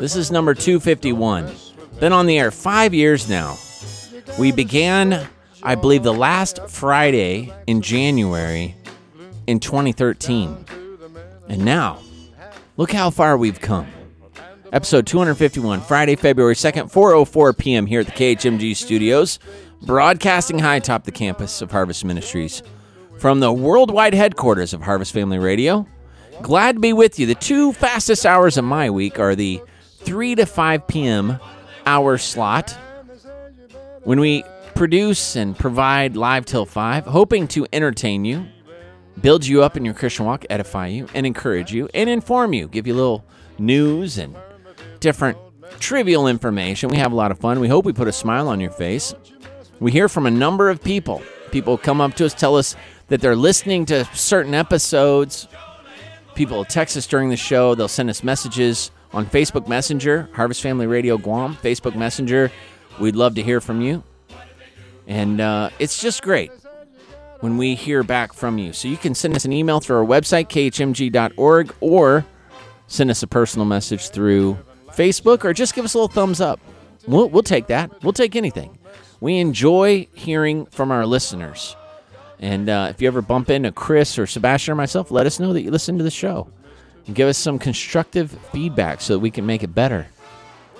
This is number 251. Been on the air five years now. We began, I believe, the last Friday in January in 2013. And now, Look how far we've come. Episode 251, Friday, February 2nd, 4:04 p.m. here at the KHMG studios, broadcasting high atop the campus of Harvest Ministries from the worldwide headquarters of Harvest Family Radio. Glad to be with you. The two fastest hours of my week are the 3 to 5 p.m. hour slot when we produce and provide live till 5, hoping to entertain you, build you up in your Christian walk, edify you, and encourage you, and inform you, give you little news and different trivial information. We have a lot of fun. We hope we put a smile on your face. We hear from a number of people. People come up to us, tell us that they're listening to certain episodes. People text us during the show. They'll send us messages on Facebook Messenger, Harvest Family Radio Guam, Facebook Messenger. We'd love to hear from you. And uh, it's just great when we hear back from you. So you can send us an email through our website, khmg.org, or send us a personal message through Facebook, or just give us a little thumbs up. We'll, we'll take that. We'll take anything. We enjoy hearing from our listeners. And uh, if you ever bump into Chris or Sebastian or myself, let us know that you listen to the show. And give us some constructive feedback so that we can make it better.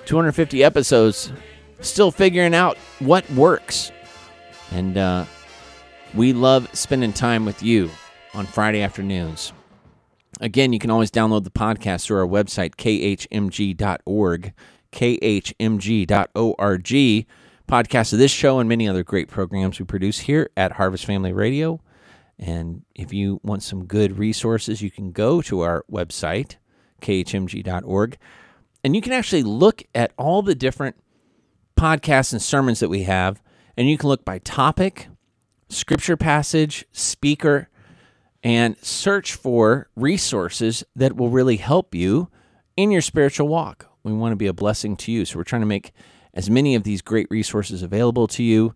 250 episodes, still figuring out what works. And uh, we love spending time with you on Friday afternoons. Again, you can always download the podcast through our website, khmg.org, khmg.org. Podcast of this show and many other great programs we produce here at Harvest Family Radio. And if you want some good resources, you can go to our website, khmg.org, and you can actually look at all the different podcasts and sermons that we have, and you can look by topic, scripture passage, speaker, and search for resources that will really help you in your spiritual walk. We want to be a blessing to you. So we're trying to make as many of these great resources available to you.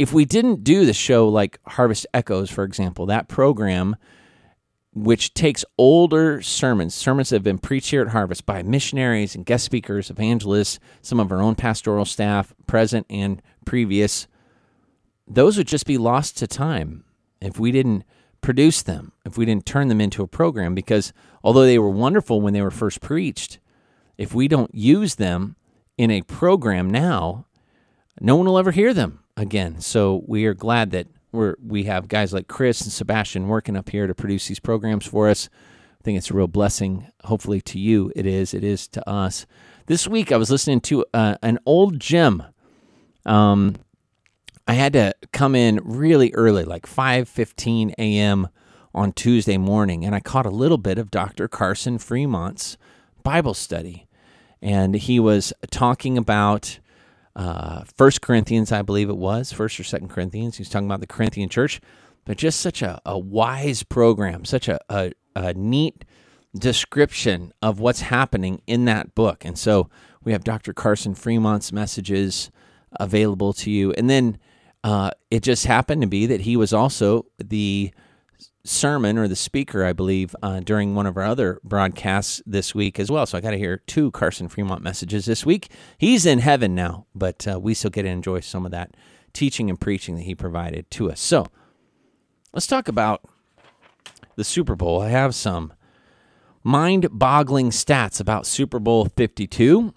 If we didn't do the show like Harvest Echoes, for example, that program, which takes older sermons, sermons that have been preached here at Harvest by missionaries and guest speakers, evangelists, some of our own pastoral staff, present and previous, those would just be lost to time if we didn't produce them, if we didn't turn them into a program, because although they were wonderful when they were first preached, if we don't use them in a program now, no one will ever hear them again. So we are glad that we're we have guys like Chris and Sebastian working up here to produce these programs for us. I think it's a real blessing. Hopefully to you it is. It is to us. This week I was listening to uh, an old gem. Um, I had to come in really early, like 5:15 a.m. on Tuesday morning, and I caught a little bit of Dr. Carson Fremont's Bible study, and he was talking about uh, First Corinthians, I believe it was, First or Second Corinthians. He was talking about the Corinthian church, but just such a, a wise program, such a, a, a neat description of what's happening in that book. And so we have Dr. Carson Fremont's messages available to you, and then uh, it just happened to be that he was also the sermon or the speaker, I believe, uh, during one of our other broadcasts this week as well. So I got to hear two Carson Fremont messages this week. He's in heaven now, but uh, we still get to enjoy some of that teaching and preaching that he provided to us. So let's talk about the Super Bowl. I have some mind boggling stats about Super Bowl 52.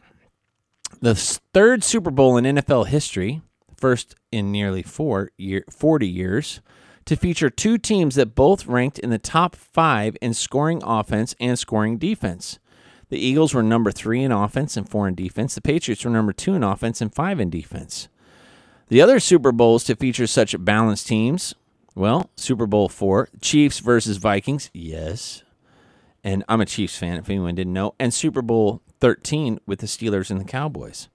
The third Super Bowl in NFL history, first in nearly four year, 40 years, to feature two teams that both ranked in the top five in scoring offense and scoring defense. The Eagles were number three in offense and four in defense. The Patriots were number two in offense and five in defense. The other Super Bowls to feature such balanced teams, well, Super Bowl four, Chiefs versus Vikings, yes. And I'm a Chiefs fan, if anyone didn't know. And Super Bowl 13 with the Steelers and the Cowboys.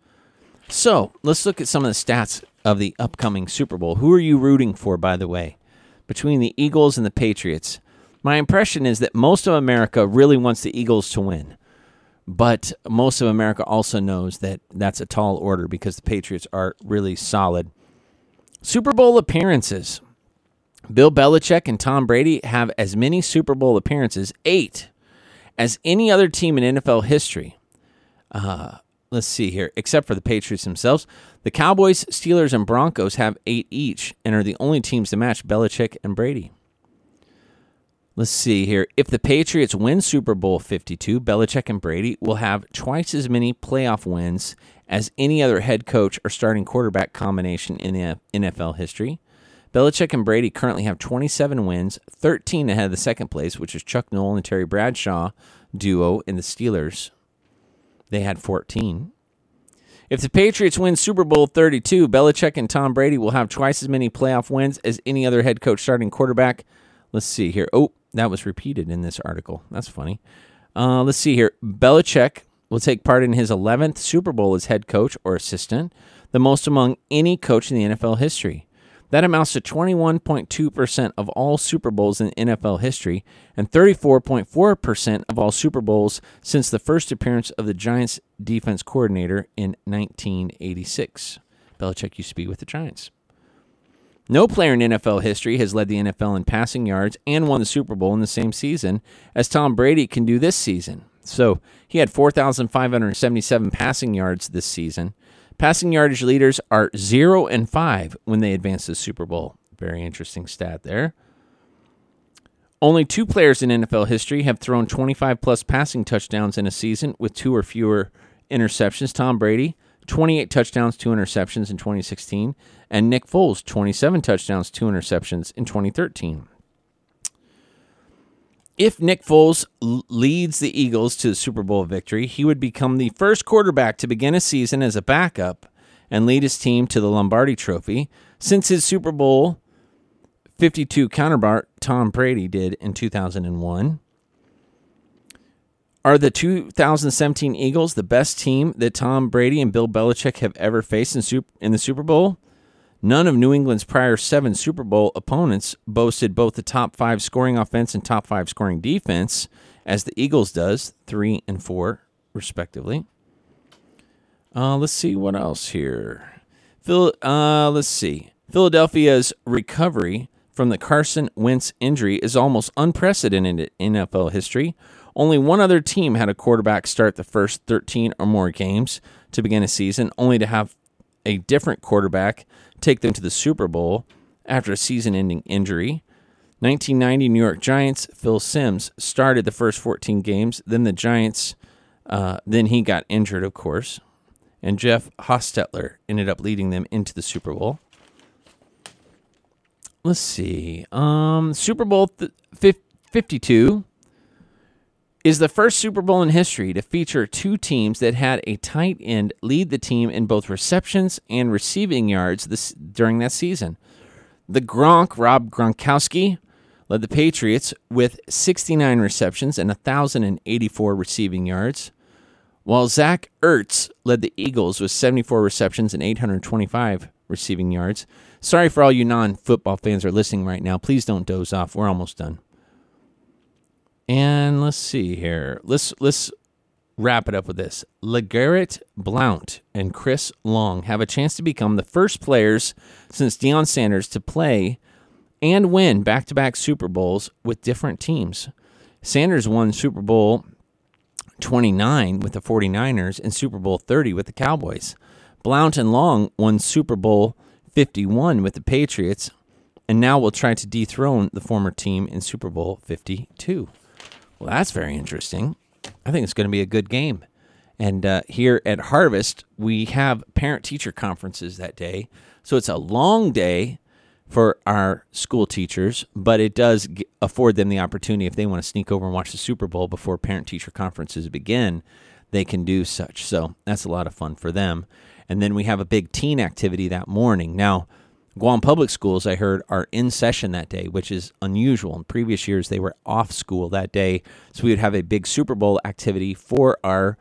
So let's look at some of the stats of the upcoming Super Bowl. Who are you rooting for, by the way? Between the Eagles and the Patriots. My impression is that most of America really wants the Eagles to win. But most of America also knows that that's a tall order because the Patriots are really solid. Super Bowl appearances. Bill Belichick and Tom Brady have as many Super Bowl appearances, eight, as any other team in NFL history. Uh, let's see here, except for the Patriots themselves. The Cowboys, Steelers, and Broncos have eight each and are the only teams to match Belichick and Brady. Let's see here. If the Patriots win Super Bowl 52, Belichick and Brady will have twice as many playoff wins as any other head coach or starting quarterback combination in the NFL history. Belichick and Brady currently have 27 wins, 13 ahead of the second place, which is Chuck Noll and Terry Bradshaw duo in the Steelers. They had 14. If the Patriots win Super Bowl 32, Belichick and Tom Brady will have twice as many playoff wins as any other head coach starting quarterback. Let's see here. Oh, that was repeated in this article. That's funny. Uh, let's see here. Belichick will take part in his 11th Super Bowl as head coach or assistant, the most among any coach in the NFL history. That amounts to 21.2% of all Super Bowls in NFL history and 34.4% of all Super Bowls since the first appearance of the Giants defense coordinator in 1986. Belichick used to be with the Giants. No player in NFL history has led the NFL in passing yards and won the Super Bowl in the same season as Tom Brady can do this season. So he had 4,577 passing yards this season. Passing yardage leaders are 0 and 5 when they advance to the Super Bowl. Very interesting stat there. Only two players in NFL history have thrown 25 plus passing touchdowns in a season with two or fewer interceptions. Tom Brady, 28 touchdowns, two interceptions in 2016, and Nick Foles, 27 touchdowns, two interceptions in 2013. If Nick Foles leads the Eagles to the Super Bowl victory, he would become the first quarterback to begin a season as a backup and lead his team to the Lombardi Trophy since his Super Bowl 52 counterpart Tom Brady did in 2001. Are the 2017 Eagles the best team that Tom Brady and Bill Belichick have ever faced in, Sup- in the Super Bowl? None of New England's prior seven Super Bowl opponents boasted both the top five scoring offense and top five scoring defense, as the Eagles does, three and four, respectively. Uh, let's see what else here. Phil, uh, let's see. Philadelphia's recovery from the Carson Wentz injury is almost unprecedented in NFL history. Only one other team had a quarterback start the first 13 or more games to begin a season, only to have a different quarterback take them to the Super Bowl after a season ending injury. 1990 New York Giants, Phil Simms started the first 14 games. Then the Giants, uh, then he got injured, of course. And Jeff Hostetler ended up leading them into the Super Bowl. Let's see. Um, Super Bowl th- 52 is the first Super Bowl in history to feature two teams that had a tight end lead the team in both receptions and receiving yards this, during that season. The Gronk, Rob Gronkowski, led the Patriots with 69 receptions and 1,084 receiving yards, while Zach Ertz led the Eagles with 74 receptions and 825 receiving yards. Sorry for all you non football fans are listening right now. Please don't doze off. We're almost done. And let's see here. Let's let's wrap it up with this. LeGarrette Blount and Chris Long have a chance to become the first players since Deion Sanders to play and win back-to-back Super Bowls with different teams. Sanders won Super Bowl 29 with the 49ers and Super Bowl 30 with the Cowboys. Blount and Long won Super Bowl 51 with the Patriots and now will try to dethrone the former team in Super Bowl 52. Well, that's very interesting. I think it's going to be a good game. And uh, here at Harvest, we have parent teacher conferences that day. So it's a long day for our school teachers, but it does afford them the opportunity if they want to sneak over and watch the Super Bowl before parent teacher conferences begin, they can do such. So that's a lot of fun for them. And then we have a big teen activity that morning. Now, Guam Public Schools, I heard, are in session that day, which is unusual. In previous years, they were off school that day. So we would have a big Super Bowl activity for our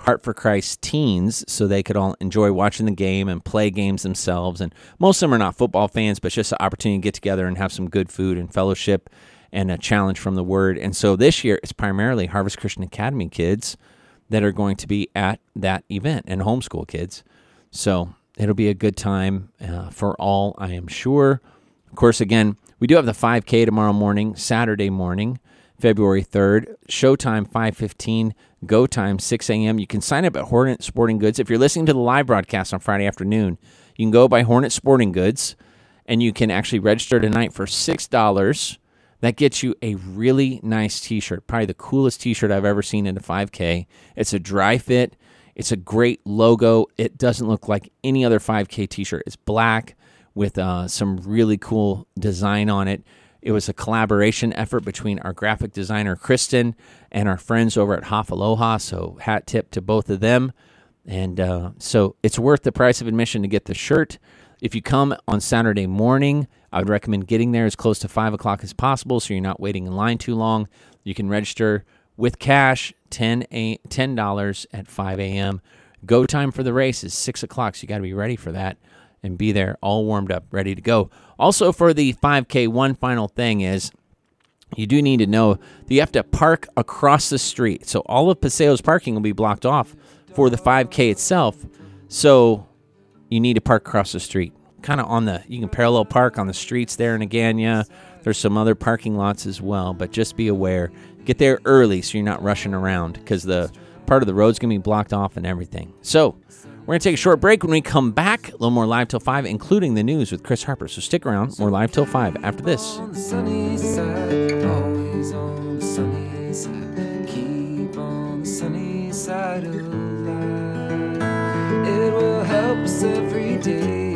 Heart for Christ teens so they could all enjoy watching the game and play games themselves. And most of them are not football fans, but just an opportunity to get together and have some good food and fellowship and a challenge from the Word. And so this year, it's primarily Harvest Christian Academy kids that are going to be at that event and homeschool kids. So it'll be a good time uh, for all, I am sure. Of course, again, we do have the 5K tomorrow morning, Saturday morning, February 3rd. Showtime 5:15, go time 6 a.m. You can sign up at Hornet Sporting Goods. If you're listening to the live broadcast on Friday afternoon, you can go by Hornet Sporting Goods and you can actually register tonight for $6. That gets you a really nice t shirt, probably the coolest t shirt I've ever seen in a 5K. It's a dry fit, it's a great logo. It doesn't look like any other 5K t shirt. It's black with uh, some really cool design on it. It was a collaboration effort between our graphic designer, Kristen, and our friends over at Hoff Aloha. So, hat tip to both of them. And uh, so, it's worth the price of admission to get the shirt. If you come on Saturday morning, I would recommend getting there as close to 5 o'clock as possible so you're not waiting in line too long. You can register with cash, 10 a, $10 at 5 a.m. Go time for the race is 6 o'clock, so you got to be ready for that and be there all warmed up, ready to go. Also, for the 5K, one final thing is you do need to know that you have to park across the street. So all of Paseo's parking will be blocked off for the 5K itself. So you need to park across the street. Kind of on the, you can parallel park on the streets there in Agania. There's some other parking lots as well, but just be aware. Get there early so you're not rushing around because the part of the road's going to be blocked off and everything. So we're going to take a short break. When we come back, a little more live till 5, including the news with Chris Harper. So stick around. More live till 5 after this. It will help us every day.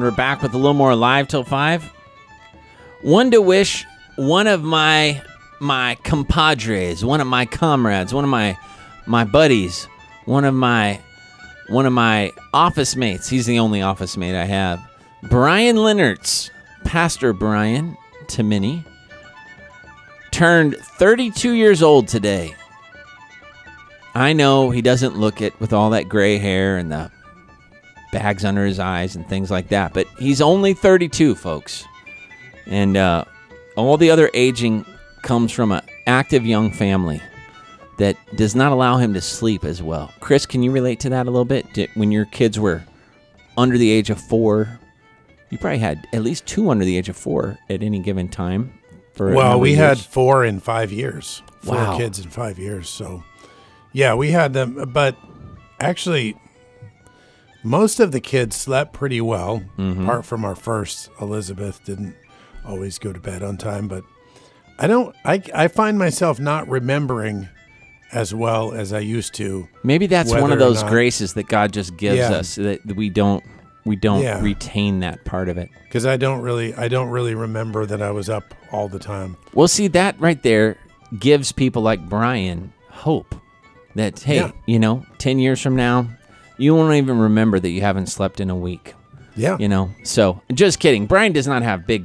And we're back with a little more live till five. One to wish one of my my compadres, one of my comrades, one of my my buddies, one of my one of my office mates. He's the only office mate I have. Brian Leonards, Pastor Brian Timini, turned 32 years old today. I know he doesn't look it with all that gray hair and the bags under his eyes and things like that. But he's only 32, folks. And uh, all the other aging comes from an active young family that does not allow him to sleep as well. Chris, can you relate to that a little bit? Did, when your kids were under the age of four, you probably had at least two under the age of four at any given time. For Well, we had four in five years. Four Wow. kids in five years. So, yeah, we had them. But actually, most of the kids slept pretty well, Mm-hmm. apart from our first. Elizabeth didn't always go to bed on time. But I don't, I, I find myself not remembering as well as I used to. Maybe that's one of those graces that God just gives Yeah. us that we don't we don't Yeah. retain that part of it. Because I don't really, I don't really remember that I was up all the time. Well, see that right there gives people like Brian hope that hey, Yeah. you know, 10 years from now, you won't even remember that you haven't slept in a week, Yeah, you know. So, just kidding. Brian does not have big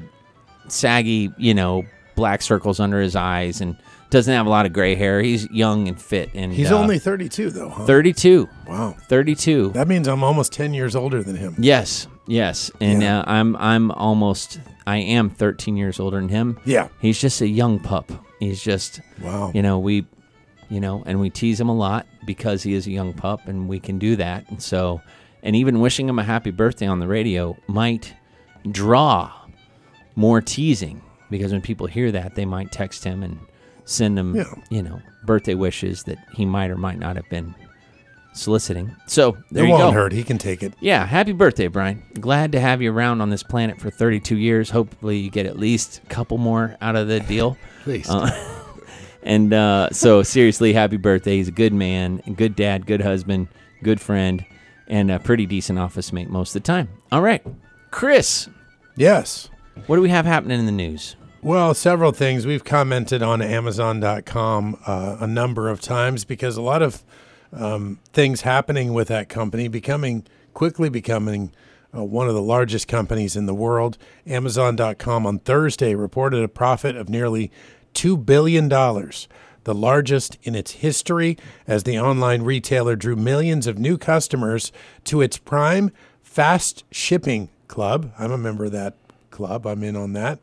saggy, you know, black circles under his eyes and doesn't have a lot of gray hair. He's young and fit and he's uh, only thirty-two though. Huh? 32. Wow, 32. that means I'm almost ten years older than him. Yes, yes, and Yeah. uh, I'm I'm almost I am 13 years older than him. Yeah. He's just a young pup. He's just Wow. you know we, you know, and we tease him a lot because he is a young pup, and we can do that. And so, and even wishing him a happy birthday on the radio might draw more teasing because when people hear that, they might text him and send him, Yeah. you know, birthday wishes that he might or might not have been soliciting. So there it you won't go. hurt. He can take it. Yeah, happy birthday, Brian. Glad to have you around on this planet for 32 years. Hopefully, you get at least a couple more out of the deal. (laughs) Please. Uh, and uh, so, seriously, happy birthday. He's a good man, good dad, good husband, good friend, and a pretty decent office mate most of the time. All right, Chris, yes. what do we have happening in the news? Well, several things. We've commented on Amazon.com uh, a number of times because a lot of um, things happening with that company, becoming quickly becoming uh, one of the largest companies in the world. Amazon.com on Thursday reported a profit of nearly $2 billion, the largest in its history, as the online retailer drew millions of new customers to its Prime Fast Shipping Club. I'm a member of that club. I'm in on that.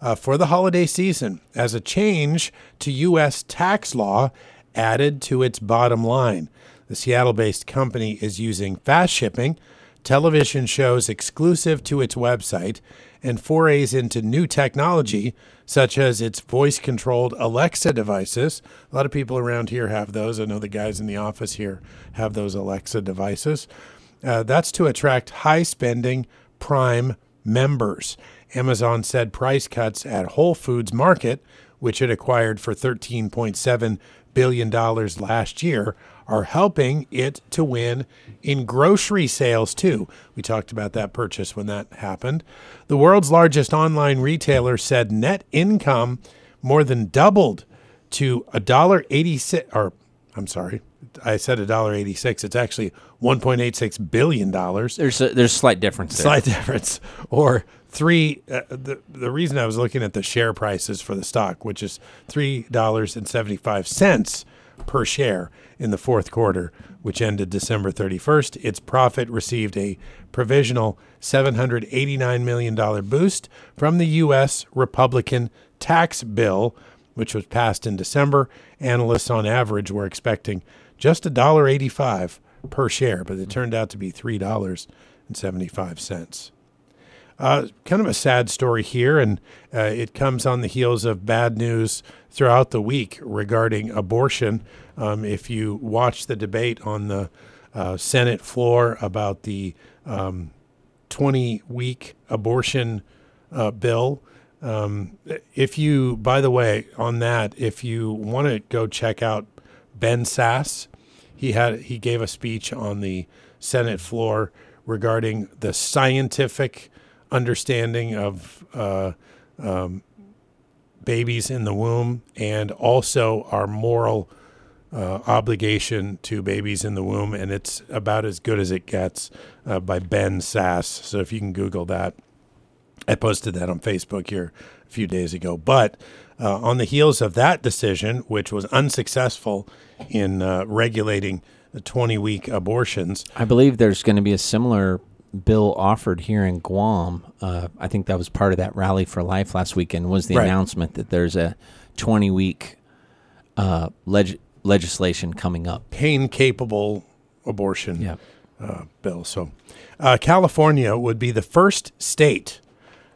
Uh, for the holiday season, as a change to U.S. tax law added to its bottom line. The Seattle based company is using fast shipping, television shows exclusive to its website, and forays into new technology, such as its voice controlled Alexa devices. A lot of people around here have those. I know the guys in the office here have those Alexa devices. Uh, that's to attract high spending Prime members. Amazon said price cuts at Whole Foods Market, which it acquired for $13.7 billion last year, are helping it to win in grocery sales too. We talked about that purchase when that happened. The world's largest online retailer said net income more than doubled to $1.86 or I'm sorry, I said $1.86. It's actually $1.86 billion. There's a, there's a slight difference there. Slight difference. Or three. Uh, the the reason I was looking at the share prices for the stock, which is three dollars and seventy five cents per share in the fourth quarter, which ended December 31st. Its profit received a provisional $789 million boost from the U.S. Republican tax bill, which was passed in December. Analysts on average were expecting just $1.85 per share, but it turned out to be $3.75. Uh, kind of a sad story here, and uh, it comes on the heels of bad news throughout the week regarding abortion. Um, if you watch the debate on the uh, Senate floor about the 20 week abortion uh, bill, um, if you, by the way, on that, if you want to go check out Ben Sasse, he had he gave a speech on the Senate floor regarding the scientific understanding of uh, um, babies in the womb and also our moral uh, obligation to babies in the womb. And it's about as good as it gets uh, by Ben Sasse. So if you can Google that, I posted that on Facebook here a few days ago. But uh, on the heels of that decision, which was unsuccessful in uh, regulating 20 week abortions, I believe there's going to be a similar bill offered here in Guam. Uh, I think that was part of that rally for life last weekend. Was the Right. announcement that there's a 20 week uh, leg- legislation coming up? pain capable abortion Yeah. uh, bill. So, uh, California would be the first state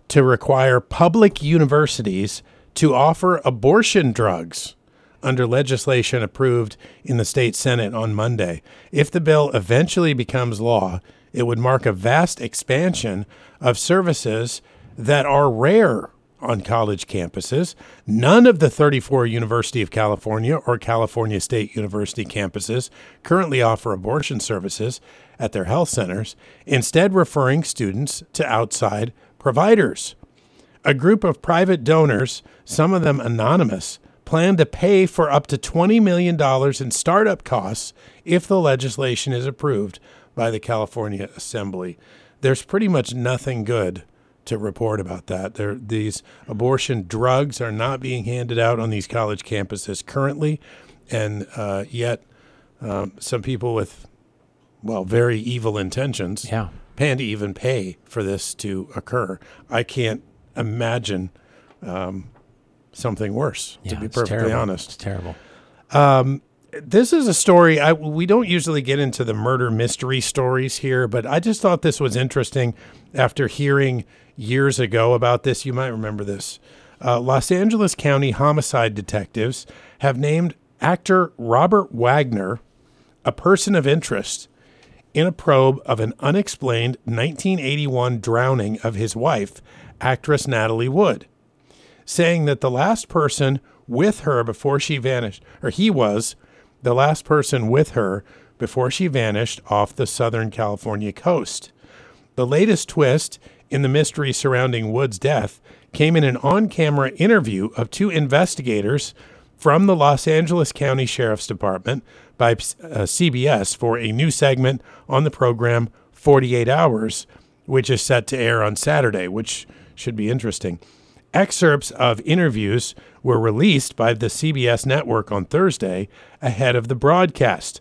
to require public universities to offer abortion drugs under legislation approved in the state Senate on Monday. If the bill eventually becomes law, it would mark a vast expansion of services that are rare on college campuses. None of the 34 University of California or California State University campuses currently offer abortion services at their health centers, instead, referring students to outside providers. A group of private donors, some of them anonymous, plan to pay for up to $20 million in startup costs if the legislation is approved by the California Assembly. There's pretty much nothing good to report about that. There, these abortion drugs are not being handed out on these college campuses currently, and uh, yet um, some people with, well, very evil intentions Yeah. plan to even pay for this to occur. I can't imagine um, something worse, to Yeah, be it's perfectly terrible. honest. It's terrible. This is a story. I, we don't usually get into the murder mystery stories here, but I just thought this was interesting after hearing years ago about this. You might remember this. Uh, Los Angeles County homicide detectives have named actor Robert Wagner a person of interest in a probe of an unexplained 1981 drowning of his wife, actress Natalie Wood, saying that the last person with her before she vanished, or he was the last person with her before she vanished off the Southern California coast. The latest twist in the mystery surrounding Wood's death came in an on camera interview of two investigators from the Los Angeles County Sheriff's Department by uh, CBS for a new segment on the program 48 Hours, which is set to air on Saturday, which should be interesting. Excerpts of interviews were released by the CBS network on Thursday ahead of the broadcast.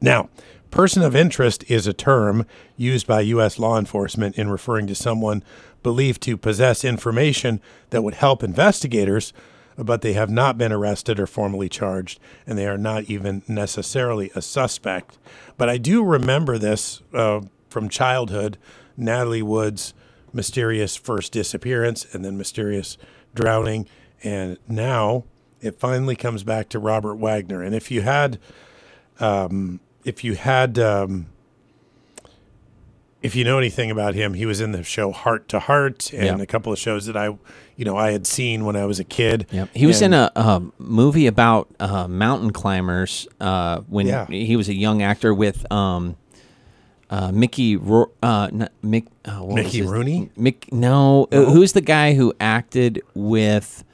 Now, person of interest is a term used by U.S. law enforcement in referring to someone believed to possess information that would help investigators, but they have not been arrested or formally charged, and they are not even necessarily a suspect. But I do remember this uh, from childhood Natalie Wood's mysterious first disappearance and then mysterious drowning. And now it finally comes back to Robert Wagner. And if you had, um, if you had, um, if you know anything about him, he was in the show Hart to Hart and Yeah. a couple of shows that I, you know, I had seen when I was a kid. He was And- in a, a movie about uh, mountain climbers uh, when Yeah. he was a young actor with um, uh, Mickey. Ro- uh, not, Mick, uh, what was Mickey his- Rooney? Mick, no, uh, who's the guy who acted with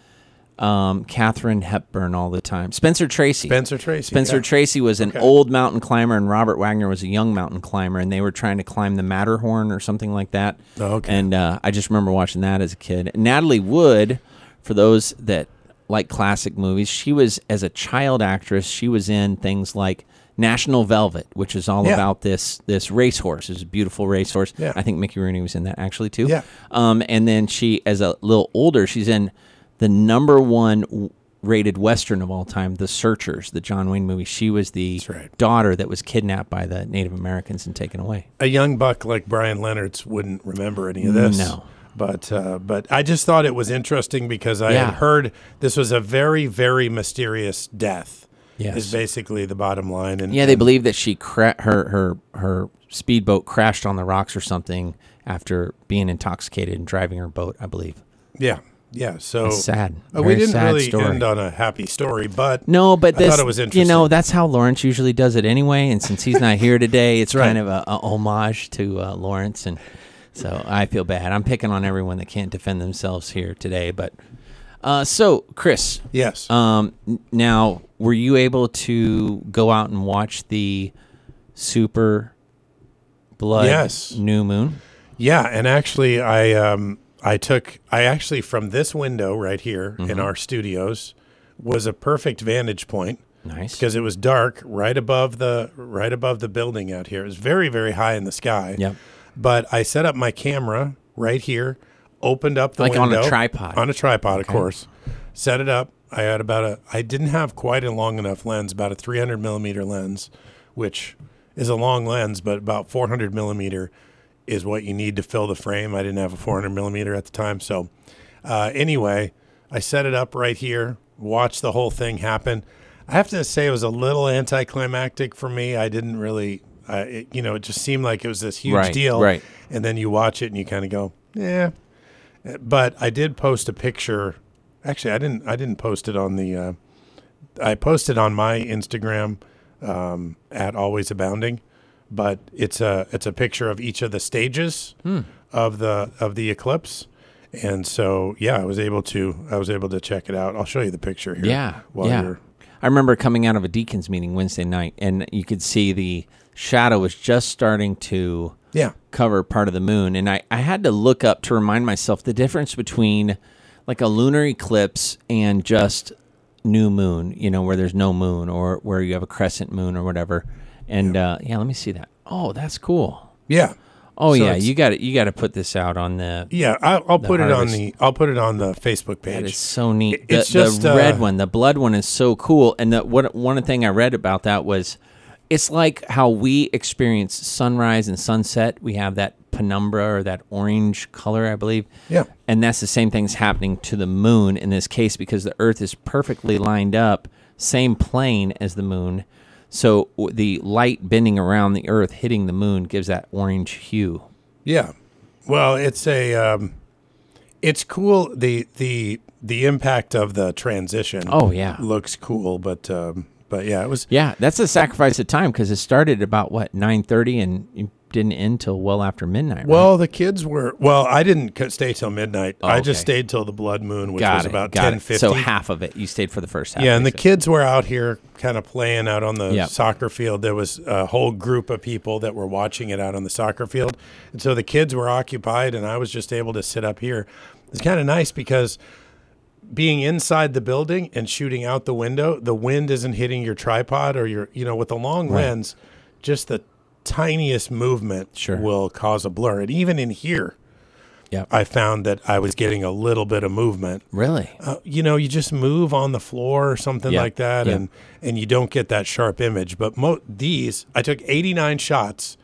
um, Katharine Hepburn all the time? Spencer Tracy. Spencer Tracy. Spencer yeah. Tracy was an Okay. old mountain climber, and Robert Wagner was a young mountain climber, and they were trying to climb the Matterhorn or something like that. Oh, okay. And uh, I just remember watching that as a kid. Natalie Wood, for those that like classic movies, she was as a child actress. She was in things like National Velvet, which is all Yeah. about this this racehorse. It's a beautiful racehorse. Yeah. I think Mickey Rooney was in that actually too. Yeah. Um, and then she, as a little older, she's in the number one w- rated western of all time, The Searchers, the John Wayne movie. She was the right. daughter that was kidnapped by the Native Americans and taken away. a young buck like Brian Leonard's wouldn't remember any of this. No. But uh, but I just thought it was interesting because I Yeah. had heard this was a very very mysterious death. Yes. is basically the bottom line. And Yeah, they and- believe that she cra- her her her speedboat crashed on the rocks or something after being intoxicated and driving her boat. I believe. Yeah, yeah. So It's sad. Uh, we didn't sad really story. end on a happy story, but No, but I this, thought it was interesting. You know, that's how Lawrence usually does it anyway. And since he's not here today, it's (laughs) right. kind of a, a homage to uh, Lawrence. And so I feel bad. I'm picking on everyone that can't defend themselves here today. But uh, so, Chris, yes, um, now were you able to go out and watch the Super Blood Yes. New Moon? yeah. And actually, I um I took I actually from this window right here Mm-hmm. in our studios was a perfect vantage point. Nice. because it was dark right above the right above the building out here. It was very very high in the sky. Yep. But I set up my camera right here, opened up the Like on a window tripod. On a tripod, of course. Set it up. I had about a. I didn't have quite a long enough lens, about a 300 millimeter lens, which is a long lens, but about 400 millimeter is what you need to fill the frame. I didn't have a 400 millimeter at the time, so uh, anyway, I set it up right here, watched the whole thing happen. I have to say it was a little anticlimactic for me. I didn't really, uh, it, you know, it just seemed like it was this huge Right, deal. right. And then you watch it and you kind of go, yeah. But I did post a picture. Actually, I didn't. I didn't post it on the. Uh, I posted on my Instagram um, at Always Abounding, but it's a it's a picture of each of the stages Hmm. of the of the eclipse, and so yeah, I was able to I was able to check it out. I'll show you the picture here. Yeah, while yeah. you're I remember coming out of a deacons meeting Wednesday night, and you could see the shadow was just starting to yeah cover part of the moon, and I, I had to look up to remind myself the difference between like a lunar eclipse and just new moon, you know, where there's no moon or where you have a crescent moon or whatever. And yeah, uh, yeah let me see that. Oh, that's cool. yeah Oh So yeah, you got to You got to put this out on the. yeah. I, I'll put it on the I'll put it on the Facebook page. it's so neat. It- The, it's just, the red uh, one, the blood one, is so cool. And the what one thing I read about that was, it's like how we experience sunrise and sunset. We have that penumbra or that orange color, I believe. Yeah. And that's the same thing's happening to the moon in this case because the Earth is perfectly lined up, same plane as the moon. So the light bending around the Earth hitting the moon gives that orange hue. Yeah. Well, it's a um, it's cool. The the the impact of the transition. Oh, yeah. looks cool. But um, but yeah, it was. Yeah, that's a sacrifice of time because it started about what nine thirty and didn't end till well after midnight. right? Well, the kids were. Well, I didn't stay till midnight. Oh, I just stayed till the blood moon, which got was it, about ten fifty. So half of it you stayed for the first half. Yeah, and the kids were out here kind of playing out on the Yep. soccer field. There was a whole group of people that were watching it out on the soccer field. And so the kids were occupied, and I was just able to sit up here. It's kind of nice because being inside the building and shooting out the window, the wind isn't hitting your tripod or your, you know, with a long lens, just the tiniest movement Sure. will cause a blur. And even in here, Yep. I found that I was getting a little bit of movement. Really? Uh, you know, you just move on the floor or something Yeah, like that, yeah. and and you don't get that sharp image. But mo- these, I took 89 shots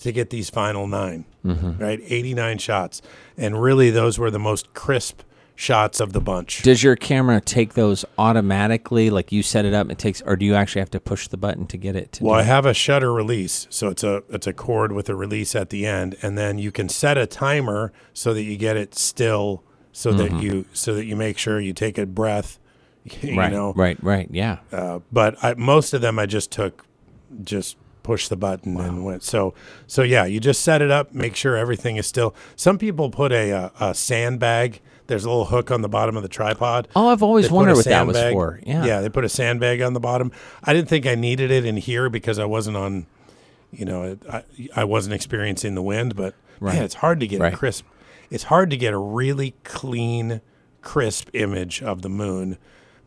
to get these final 9 Mm-hmm. right? 89 shots, and really those were the most crisp shots of the bunch. Does your camera take those automatically? Like you set it up, and it takes, or do you actually have to push the button to get it to? Well, I have a shutter release, so it's a it's a cord with a release at the end, and then you can set a timer so that you get it still, so that you so that you make sure you take a breath. (laughs) You Mm-hmm. right, know, right, right. Yeah. uh, but I, most of them I just took, just push the button and went. So so yeah, you just set it up, make sure everything is still. Some people put a, a, a sandbag. There's a little hook on the bottom of the tripod. Oh, I've always They wondered what that was for. Yeah. yeah, they put a sandbag on the bottom. I didn't think I needed it in here because I wasn't on, you know, it, I I wasn't experiencing the wind. But Right. man, it's hard to get Right. a crisp. It's hard to get a really clean, crisp image of the moon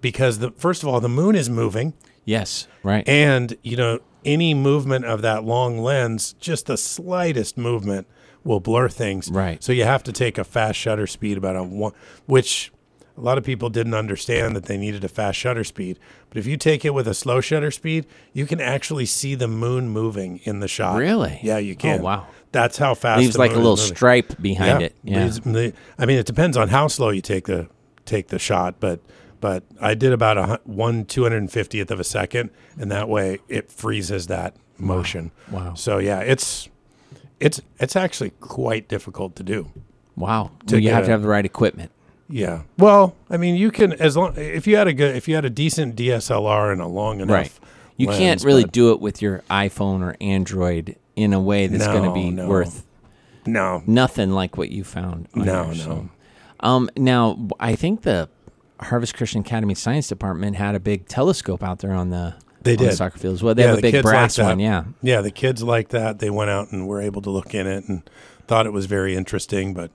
because the first of all, the moon is moving. Yes. Right. And, you know, any movement of that long lens, just the slightest movement will blur things. Right. So you have to take a fast shutter speed about a one, which a lot of people didn't understand that they needed a fast shutter speed. But if you take it with a slow shutter speed, you can actually see the moon moving in the shot. Really? Yeah, you can. Oh, wow. That's how fast Leaves like a little stripe behind it. Yeah. leaves- I mean, it depends on how slow you take the take the shot, but but I did about a one two hundred and fiftieth of a second, and that way it freezes that motion. Wow. So yeah, it's it's it's actually quite difficult to do. Wow. To Well, you have to have the right equipment. Yeah. Well, I mean, you can as long if you had a good if you had a decent DSLR and a long enough. Right. You can't really do it with your iPhone or Android in a way that's going to be no. worth No. nothing like what you found. on No, no. Um, now, I think the Harvest Christian Academy Science Department had a big telescope out there on the, They on the did. soccer field as well. They Yeah, have a the big brass one. Yeah. Yeah, the kids like that. They went out and were able to look in it and thought it was very interesting. But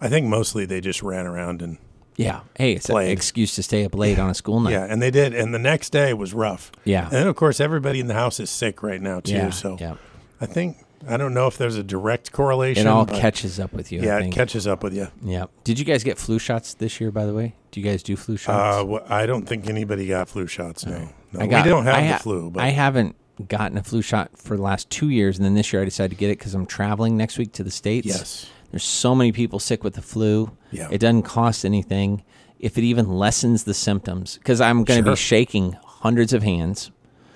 I think mostly they just ran around and Yeah. Hey, it's an excuse to stay up late on a school night. yeah, and they did. And the next day was rough. Yeah. And then of course everybody in the house is sick right now too. Yeah, so yeah. I think I don't know if there's a direct correlation. It all but catches up with you. I Yeah, it think. catches up with you. Yeah. Did you guys get flu shots this year? By the way, do you guys do flu shots? Uh, wh- I don't think anybody got flu shots. No, no. We don't have I the flu. But I haven't gotten a flu shot for the last two years, and then this year I decided to get it because I'm traveling next week to the states. Yes. there's so many people sick with the flu. Yeah. it doesn't cost anything if it even lessens the symptoms because I'm going to Sure. be shaking hundreds of hands,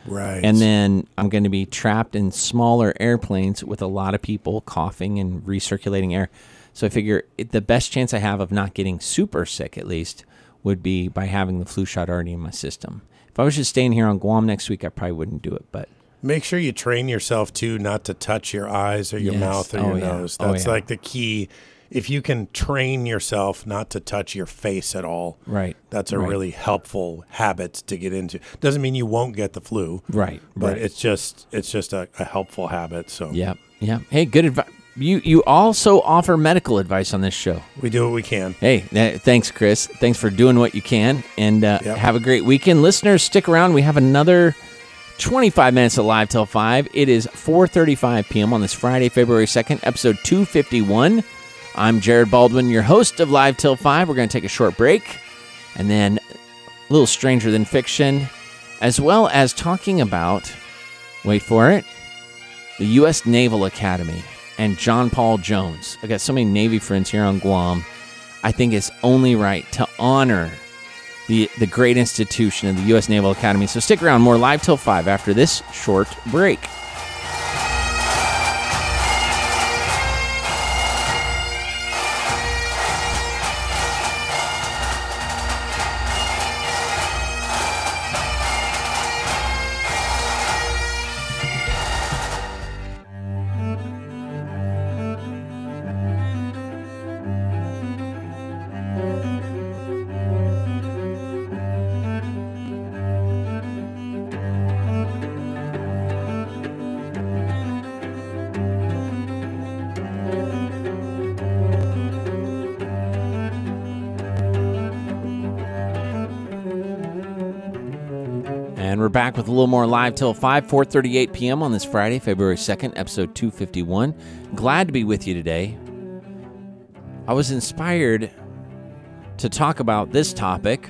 right. and then I'm going to be trapped in smaller airplanes with a lot of people coughing and recirculating air. So I figure it, the best chance I have of not getting super sick, at least, would be by having the flu shot already in my system. If I was just staying here on Guam next week, I probably wouldn't do it. But Make sure you train yourself too not to touch your eyes or your Yes. mouth or Oh, your yeah. nose. Oh, That's yeah. like the key. If you can train yourself not to touch your face at all, right, that's a Right. really helpful habit to get into. Doesn't mean you won't get the flu, right, but right. it's just it's just a, a helpful habit. So Yep. Yep. Hey, good advice. You you also offer medical advice on this show. we do what we can. Hey, th- thanks, Chris. Thanks for doing what you can, and uh, Yep. have a great weekend, listeners. Stick around. We have another 25 minutes of live till five. It is 4:35 p.m. on this Friday, February 2nd, episode 251. I'm Jared Baldwin, your host of Live Till Five. We're going to take a short break, and then a little stranger than fiction, as well as talking about. Wait for it the U.S. Naval Academy and John Paul Jones. I got so many Navy friends here on Guam. I think it's only right to honor the the great institution of the U.S. Naval Academy. So stick around. More live till five after this short break. More live till 5, 4.38 p.m. on this Friday, February 2nd, episode 251. Glad to be with you today. I was inspired to talk about this topic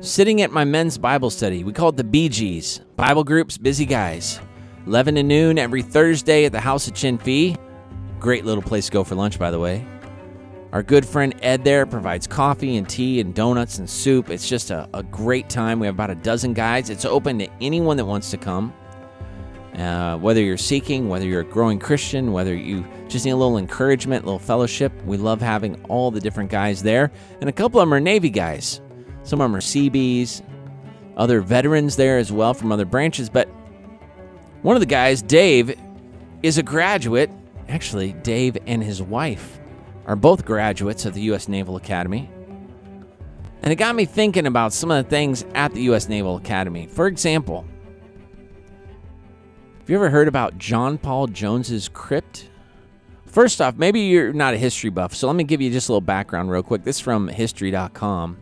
sitting at my men's Bible study. We call it the BGs, Bible Groups Busy Guys. 11 to noon every Thursday at the House of Chin Fee. Great little place to go for lunch, by the way. Our good friend Ed there provides coffee and tea and donuts and soup. It's just a, a great time. We have about a dozen guys. It's open to anyone that wants to come. Uh, whether you're seeking, whether you're a growing Christian, whether you just need a little encouragement, a little fellowship, we love having all the different guys there. And a couple of them are Navy guys. Some of them are Seabees, other veterans there as well from other branches. But one of the guys, Dave, is a graduate. Actually, Dave and his wife are both graduates of the U.S. Naval Academy. And it got me thinking about some of the things at the U.S. Naval Academy. For example, have you ever heard about John Paul Jones's crypt? First off, maybe you're not a history buff, so let me give you just a little background real quick. This is from history.com.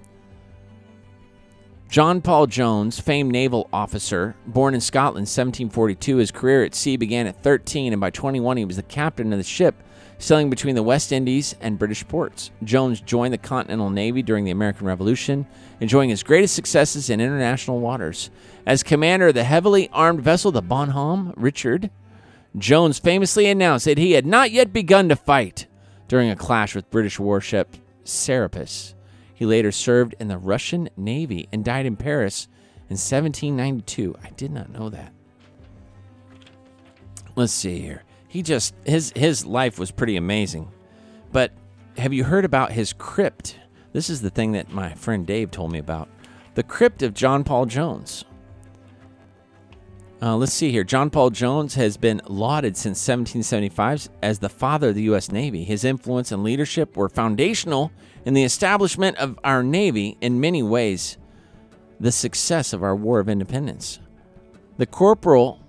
John Paul Jones, famed naval officer, born in Scotland 1742, his career at sea began at 13, and by 21 he was the captain of the ship sailing between the West Indies and British ports. Jones joined the Continental Navy during the American Revolution, enjoying his greatest successes in international waters. As commander of the heavily armed vessel, the Bonhomme Richard, Jones famously announced that he had not yet begun to fight during a clash with British warship Serapis. He later served in the Russian Navy and died in Paris in 1792. I did not know that. Let's see here. He just his his life was pretty amazing. But have you heard about his crypt? This is the thing that my friend Dave told me about. The crypt of John Paul Jones. Uh, let's see here. John Paul Jones has been lauded since 1775 as the father of the U.S. Navy. His influence and leadership were foundational in the establishment of our Navy in many ways, the success of our War of Independence. The corporal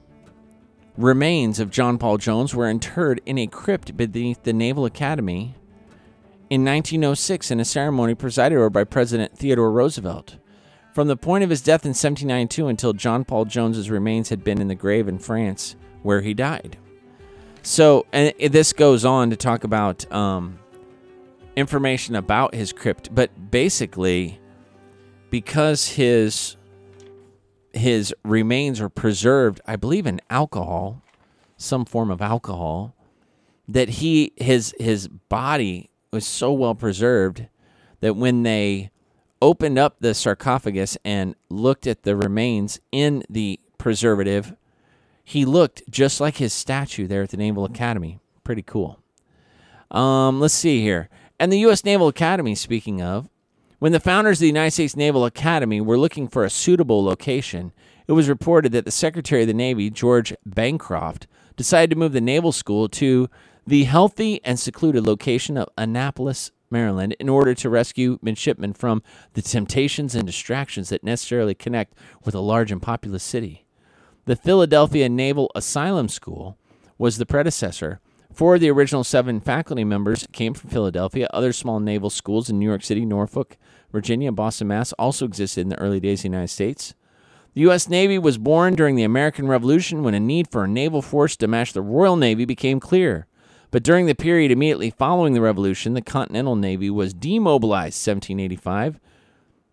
remains of John Paul Jones were interred in a crypt beneath the Naval Academy in 1906 in a ceremony presided over by President Theodore Roosevelt. From the point of his death in 1792 until John Paul Jones's remains had been in the grave in France, where he died. So, and this goes on to talk about um, information about his crypt, but basically, because his his remains were preserved, I believe, in alcohol, some form of alcohol, that he his his body was so well preserved that when they opened up the sarcophagus and looked at the remains in the preservative, he looked just like his statue there at the Naval Academy. Pretty cool. Um, let's see here. And the U.S. Naval Academy, speaking of, when the founders of the United States Naval Academy were looking for a suitable location, it was reported that the Secretary of the Navy, George Bancroft, decided to move the naval school to the healthy and secluded location of Annapolis, Maryland, in order to rescue midshipmen from the temptations and distractions that necessarily connect with a large and populous city. The Philadelphia Naval Asylum School was the predecessor. Four of the original seven faculty members came from Philadelphia. Other small naval schools in New York City, Norfolk, Virginia, and Boston, Mass. also existed in the early days of the United States. The U.S. Navy was born during the American Revolution when a need for a naval force to match the Royal Navy became clear. But during the period immediately following the Revolution, the Continental Navy was demobilized 1785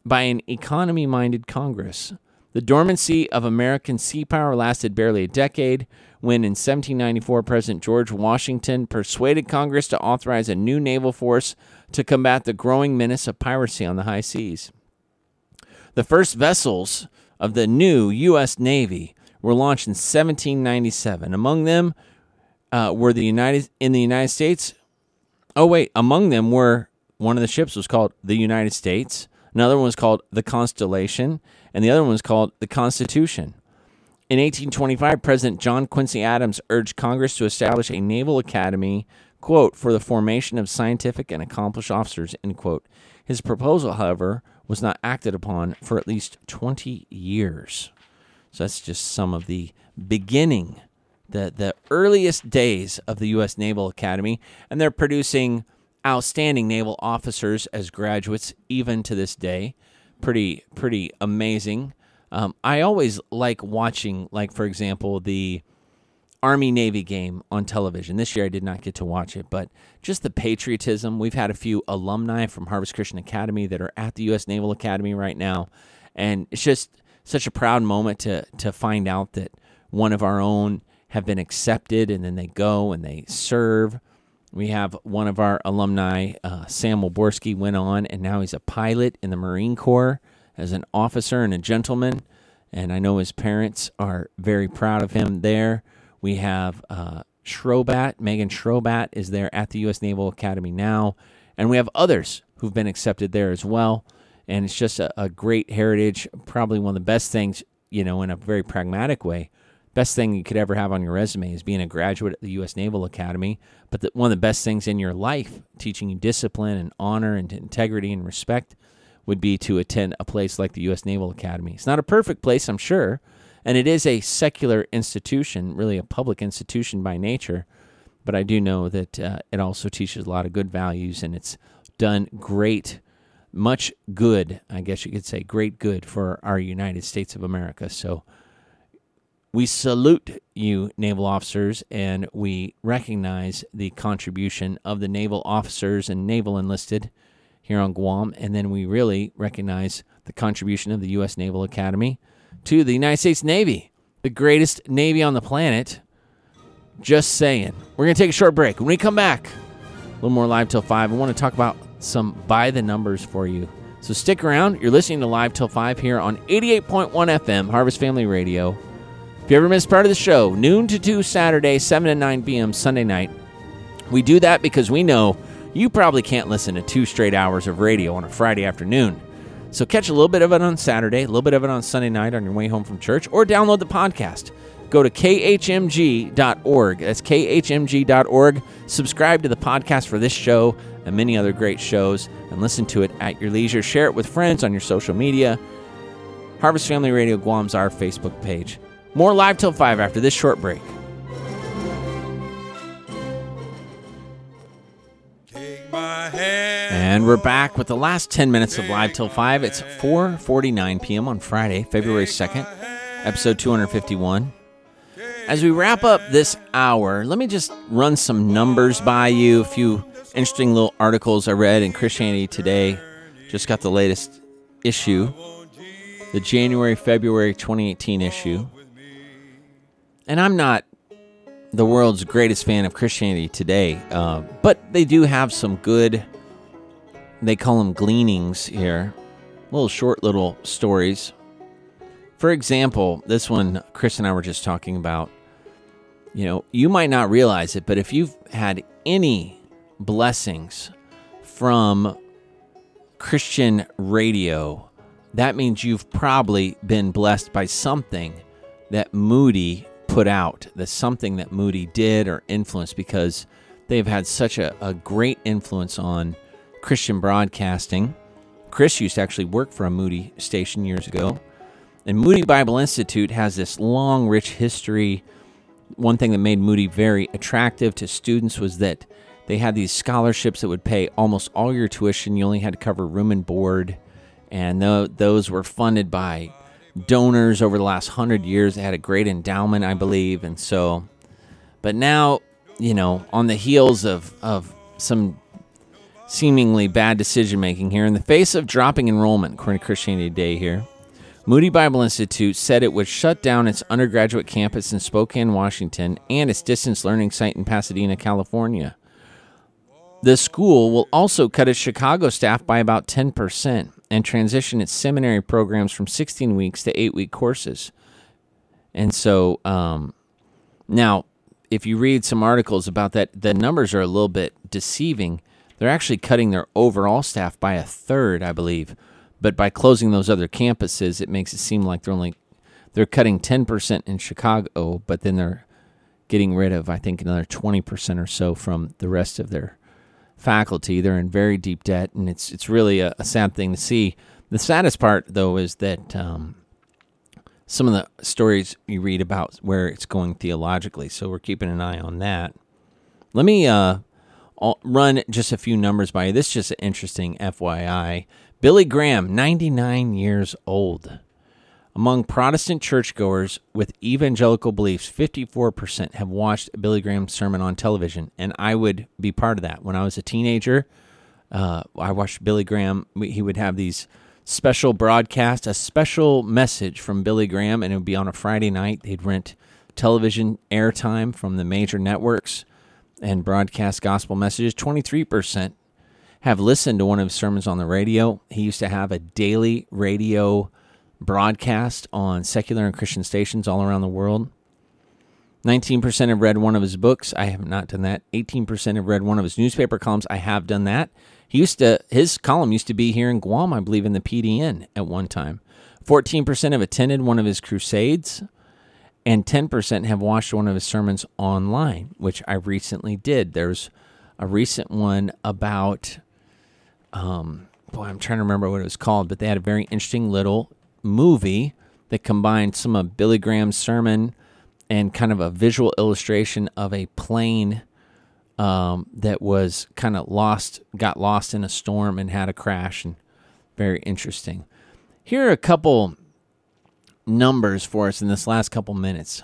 by an economy minded Congress. The dormancy of American sea power lasted barely a decade when, in 1794, President George Washington persuaded Congress to authorize a new naval force to combat the growing menace of piracy on the high seas. The first vessels of the new U.S. Navy were launched in 1797. Among them uh, were the United in the United States. Oh wait, among them were one of the ships was called the United States. Another one was called the Constellation, and the other one was called the Constitution. In 1825, President John Quincy Adams urged Congress to establish a naval academy, quote, for the formation of scientific and accomplished officers, end quote. His proposal, however, was not acted upon for at least 20 years. So that's just some of the beginning, the, the earliest days of the U.S. Naval Academy, and they're producing outstanding naval officers as graduates even to this day. Pretty, pretty amazing. Um, I always like watching, like for example, the Army Navy game on television. This year I did not get to watch it, but just the patriotism. We've had a few alumni from Harvest Christian Academy that are at the U.S. Naval Academy right now, and it's just such a proud moment to to find out that one of our own have been accepted, and then they go and they serve. We have one of our alumni, uh, Sam Wilborski, went on, and now he's a pilot in the Marine Corps as an officer and a gentleman. And I know his parents are very proud of him there. We have uh, Schrobat, Megan Schrobat is there at the U.S. Naval Academy now. And we have others who've been accepted there as well. And it's just a, a great heritage, probably one of the best things, you know, in a very pragmatic way. Best thing you could ever have on your resume is being a graduate at the U.S. Naval Academy. But the, one of the best things in your life, teaching you discipline and honor and integrity and respect, would be to attend a place like the U.S. Naval Academy. It's not a perfect place, I'm sure, and it is a secular institution, really a public institution by nature. But I do know that uh, it also teaches a lot of good values, and it's done great, much good, I guess you could say, great good for our United States of America. So we salute you, naval officers, and we recognize the contribution of the naval officers and naval enlisted here on Guam. And then we really recognize the contribution of the U.S. Naval Academy to the United States Navy, the greatest Navy on the planet. Just saying. We're going to take a short break. When we come back, a little more live till 5, I want to talk about some by the numbers for you. So stick around. You're listening to Live Till 5 here on 88.1 FM, Harvest Family Radio. If you ever miss part of the show, noon to 2 Saturday, 7 to 9 p.m. Sunday night, we do that because we know you probably can't listen to two straight hours of radio on a Friday afternoon. So catch a little bit of it on Saturday, a little bit of it on Sunday night on your way home from church, or download the podcast. Go to khmg.org. That's khmg.org. Subscribe to the podcast for this show and many other great shows and listen to it at your leisure. Share it with friends on your social media. Harvest Family Radio Guam's our Facebook page. More live till 5 after this short break. And we're back with the last 10 minutes of Live Till 5. It's 4:49 p.m. on Friday, February 2nd, episode 251. As we wrap up this hour, let me just run some numbers by you, a few interesting little articles I read in Christianity Today. Just got the latest issue, the January February 2018 issue. And I'm not the world's greatest fan of Christianity Today, uh, but they do have some good they call them gleanings here, little short little stories. For example, this one Chris and I were just talking about. You know, you might not realize it, but if you've had any blessings from Christian radio, that means you've probably been blessed by something that Moody put out, that's something that Moody did or influenced because they've had such a, a great influence on Christian broadcasting. Chris used to actually work for a Moody station years ago. And Moody Bible Institute has this long, rich history. One thing that made Moody very attractive to students was that they had these scholarships that would pay almost all your tuition. You only had to cover room and board. And those were funded by donors over the last hundred years. Had a great endowment, I believe. And so, but now, you know, on the heels of, of some seemingly bad decision making here in the face of dropping enrollment, according to Christianity Today here. Moody Bible Institute said it would shut down its undergraduate campus in Spokane, Washington, and its distance learning site in Pasadena, California. The school will also cut its Chicago staff by about 10% and transition its seminary programs from 16 weeks to 8 week courses. And so, um, now, if you read some articles about that, the numbers are a little bit deceiving they're actually cutting their overall staff by a third, I believe. But by closing those other campuses, it makes it seem like they're only they're cutting 10% in Chicago, but then they're getting rid of I think another 20% or so from the rest of their faculty. They're in very deep debt, and it's it's really a, a sad thing to see. The saddest part, though, is that um, some of the stories you read about where it's going theologically. So we're keeping an eye on that. Let me uh, run just a few numbers by you. This is just an interesting FYI. Billy Graham, 99 years old. Among Protestant churchgoers with evangelical beliefs, 54% have watched Billy Graham's sermon on television, and I would be part of that. When I was a teenager, uh, I watched Billy Graham. He would have these special broadcasts, a special message from Billy Graham, and it would be on a Friday night. They'd rent television airtime from the major networks and broadcast gospel messages. 23% have listened to one of his sermons on the radio. He used to have a daily radio broadcast on secular and Christian stations all around the world. 19% have read one of his books. I have not done that. 18% have read one of his newspaper columns. I have done that. He used to his column used to be here in Guam, I believe in the PDN at one time. 14% have attended one of his crusades and 10% have watched one of his sermons online, which I recently did. There's a recent one about um boy, I'm trying to remember what it was called, but they had a very interesting little movie that combined some of Billy Graham's sermon and kind of a visual illustration of a plane um, that was kind of lost, got lost in a storm and had a crash, and very interesting. Here are a couple numbers for us in this last couple minutes.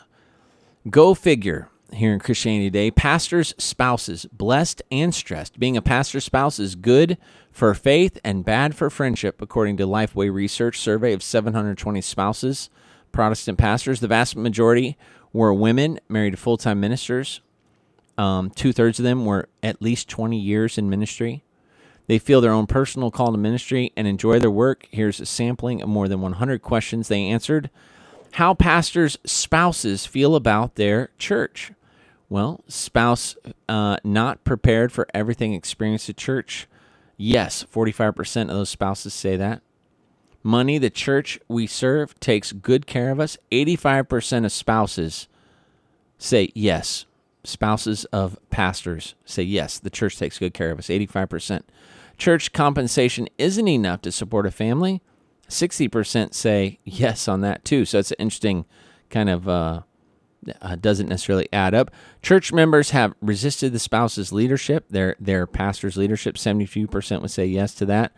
Go figure here in Christianity Today. Pastors' spouses, blessed and stressed. Being a pastor's spouse is good for faith and bad for friendship, according to Lifeway Research survey of 720 spouses, Protestant pastors. The vast majority were women married to full time ministers. Um, Two thirds of them were at least 20 years in ministry. They feel their own personal call to ministry and enjoy their work. Here's a sampling of more than 100 questions they answered. How pastors' spouses feel about their church. Well, spouse uh, not prepared for everything experienced at church. Yes, 45% of those spouses say that. Money, the church we serve takes good care of us. 85% of spouses say yes. Spouses of pastors say yes, the church takes good care of us. 85%. Church compensation isn't enough to support a family. 60% say yes on that too. So it's an interesting kind of uh, uh, doesn't necessarily add up. Church members have resisted the spouse's leadership, their their pastor's leadership. 72% would say yes to that.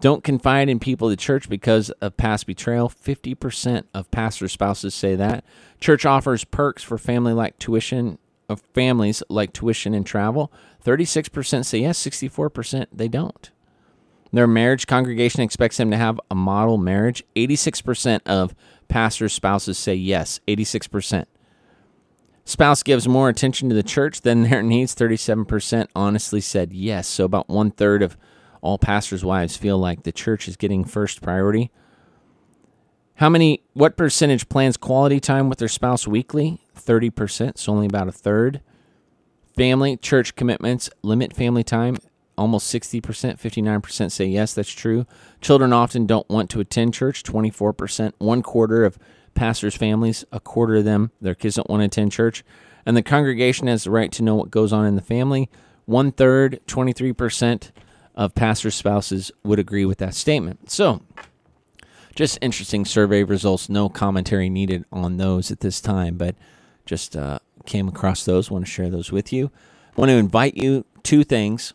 Don't confide in people at church because of past betrayal. 50% of pastor spouses say that. Church offers perks for family like tuition of families like tuition and travel. 36% say yes, 64% they don't. Their marriage congregation expects them to have a model marriage. 86% of pastors' spouses say yes, 86%. Spouse gives more attention to the church than their needs. 37% honestly said yes. So about one third of all pastors' wives feel like the church is getting first priority. How many, what percentage plans quality time with their spouse weekly? 30%, so only about a third. Family, church commitments, limit family time. Almost 60%, 59% say yes, that's true. Children often don't want to attend church, 24%. One quarter of pastors' families, a quarter of them, their kids don't want to attend church. And the congregation has the right to know what goes on in the family. One third, 23% of pastors' spouses would agree with that statement. So, just interesting survey results. No commentary needed on those at this time, but just uh, came across those. Want to share those with you. Want to invite you two things.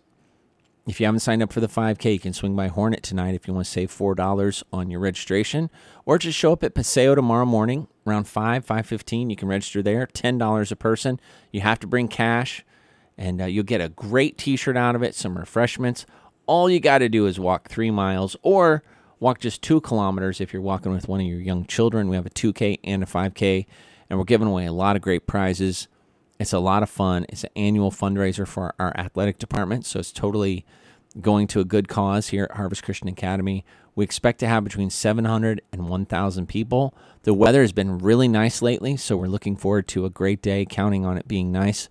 If you haven't signed up for the 5K, you can swing by Hornet tonight if you want to save $4 on your registration, or just show up at Paseo tomorrow morning around 5, 5.15. You can register there, $10 a person. You have to bring cash, and uh, you'll get a great T-shirt out of it, some refreshments. All you got to do is walk three miles or walk just two kilometers if you're walking with one of your young children. We have a 2K and a 5K, and we're giving away a lot of great prizes. It's a lot of fun. It's an annual fundraiser for our athletic department, so it's totally going to a good cause here at Harvest Christian Academy. We expect to have between 700 and 1,000 people. The weather has been really nice lately, so we're looking forward to a great day, counting on it being nice.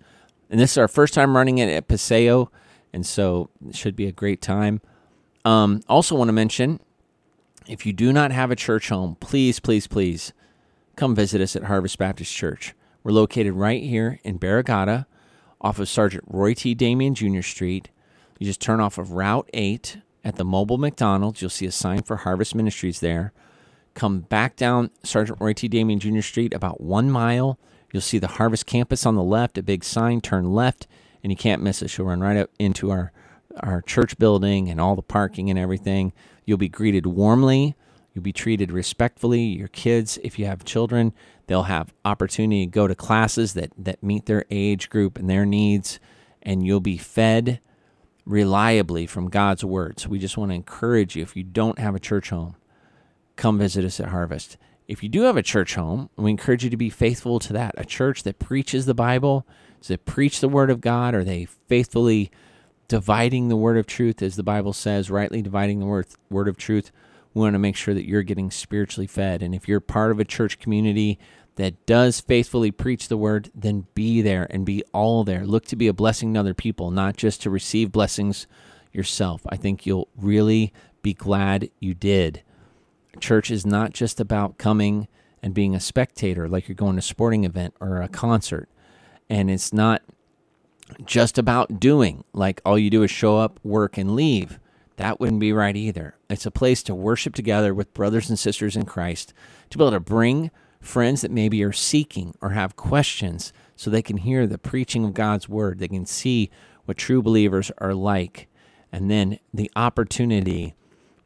And this is our first time running it at Paseo, and so it should be a great time. Um, also, want to mention if you do not have a church home, please, please, please come visit us at Harvest Baptist Church. We're located right here in Barrigada off of Sergeant Roy T. Damian Jr. Street. You just turn off of Route 8 at the mobile McDonald's. You'll see a sign for Harvest Ministries there. Come back down Sergeant Roy T. Damian Jr. Street about one mile. You'll see the Harvest campus on the left, a big sign, turn left, and you can't miss it. You'll run right up into our, our church building and all the parking and everything. You'll be greeted warmly. You'll be treated respectfully. Your kids, if you have children, they'll have opportunity to go to classes that, that meet their age group and their needs, and you'll be fed reliably from God's word. So we just want to encourage you if you don't have a church home, come visit us at Harvest. If you do have a church home, we encourage you to be faithful to that. A church that preaches the Bible, does they preach the word of God? Are they faithfully dividing the word of truth, as the Bible says, rightly dividing the word, word of truth? We want to make sure that you're getting spiritually fed. And if you're part of a church community that does faithfully preach the word, then be there and be all there. Look to be a blessing to other people, not just to receive blessings yourself. I think you'll really be glad you did. Church is not just about coming and being a spectator like you're going to a sporting event or a concert. And it's not just about doing, like all you do is show up, work, and leave. That wouldn't be right either. It's a place to worship together with brothers and sisters in Christ, to be able to bring friends that maybe are seeking or have questions so they can hear the preaching of God's word. They can see what true believers are like. And then the opportunity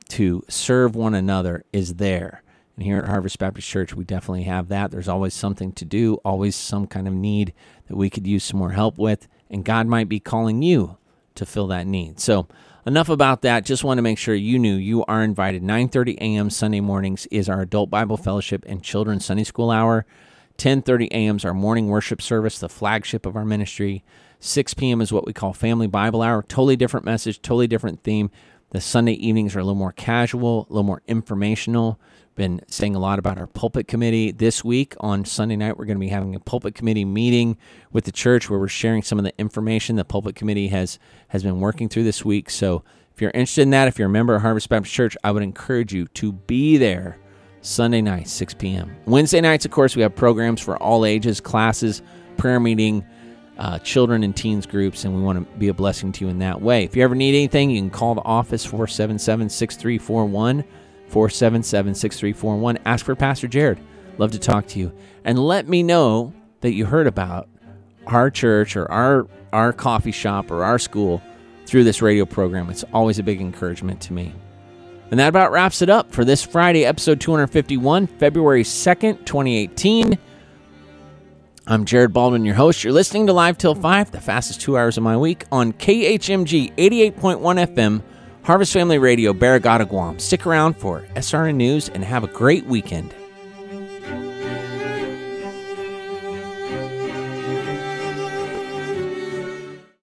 to serve one another is there. And here at Harvest Baptist Church, we definitely have that. There's always something to do, always some kind of need that we could use some more help with. And God might be calling you to fill that need. So, enough about that. Just want to make sure you knew you are invited. 9:30 a.m. Sunday mornings is our Adult Bible Fellowship and Children's Sunday School hour. 10:30 a.m. is our morning worship service, the flagship of our ministry. 6 p.m. is what we call Family Bible Hour. Totally different message, totally different theme. The Sunday evenings are a little more casual, a little more informational. Been saying a lot about our pulpit committee. This week on Sunday night, we're going to be having a pulpit committee meeting with the church where we're sharing some of the information the pulpit committee has has been working through this week. So if you're interested in that, if you're a member of Harvest Baptist Church, I would encourage you to be there Sunday night, 6 p.m. Wednesday nights, of course, we have programs for all ages, classes, prayer meeting, uh, children and teens groups, and we want to be a blessing to you in that way. If you ever need anything, you can call the office 477 6341. 477 6341. Ask for Pastor Jared. Love to talk to you. And let me know that you heard about our church or our, our coffee shop or our school through this radio program. It's always a big encouragement to me. And that about wraps it up for this Friday, episode 251, February 2nd, 2018. I'm Jared Baldwin, your host. You're listening to Live Till 5, the fastest two hours of my week on KHMG 88.1 FM, Harvest Family Radio, Barrigada, Guam. Stick around for SRN News and have a great weekend.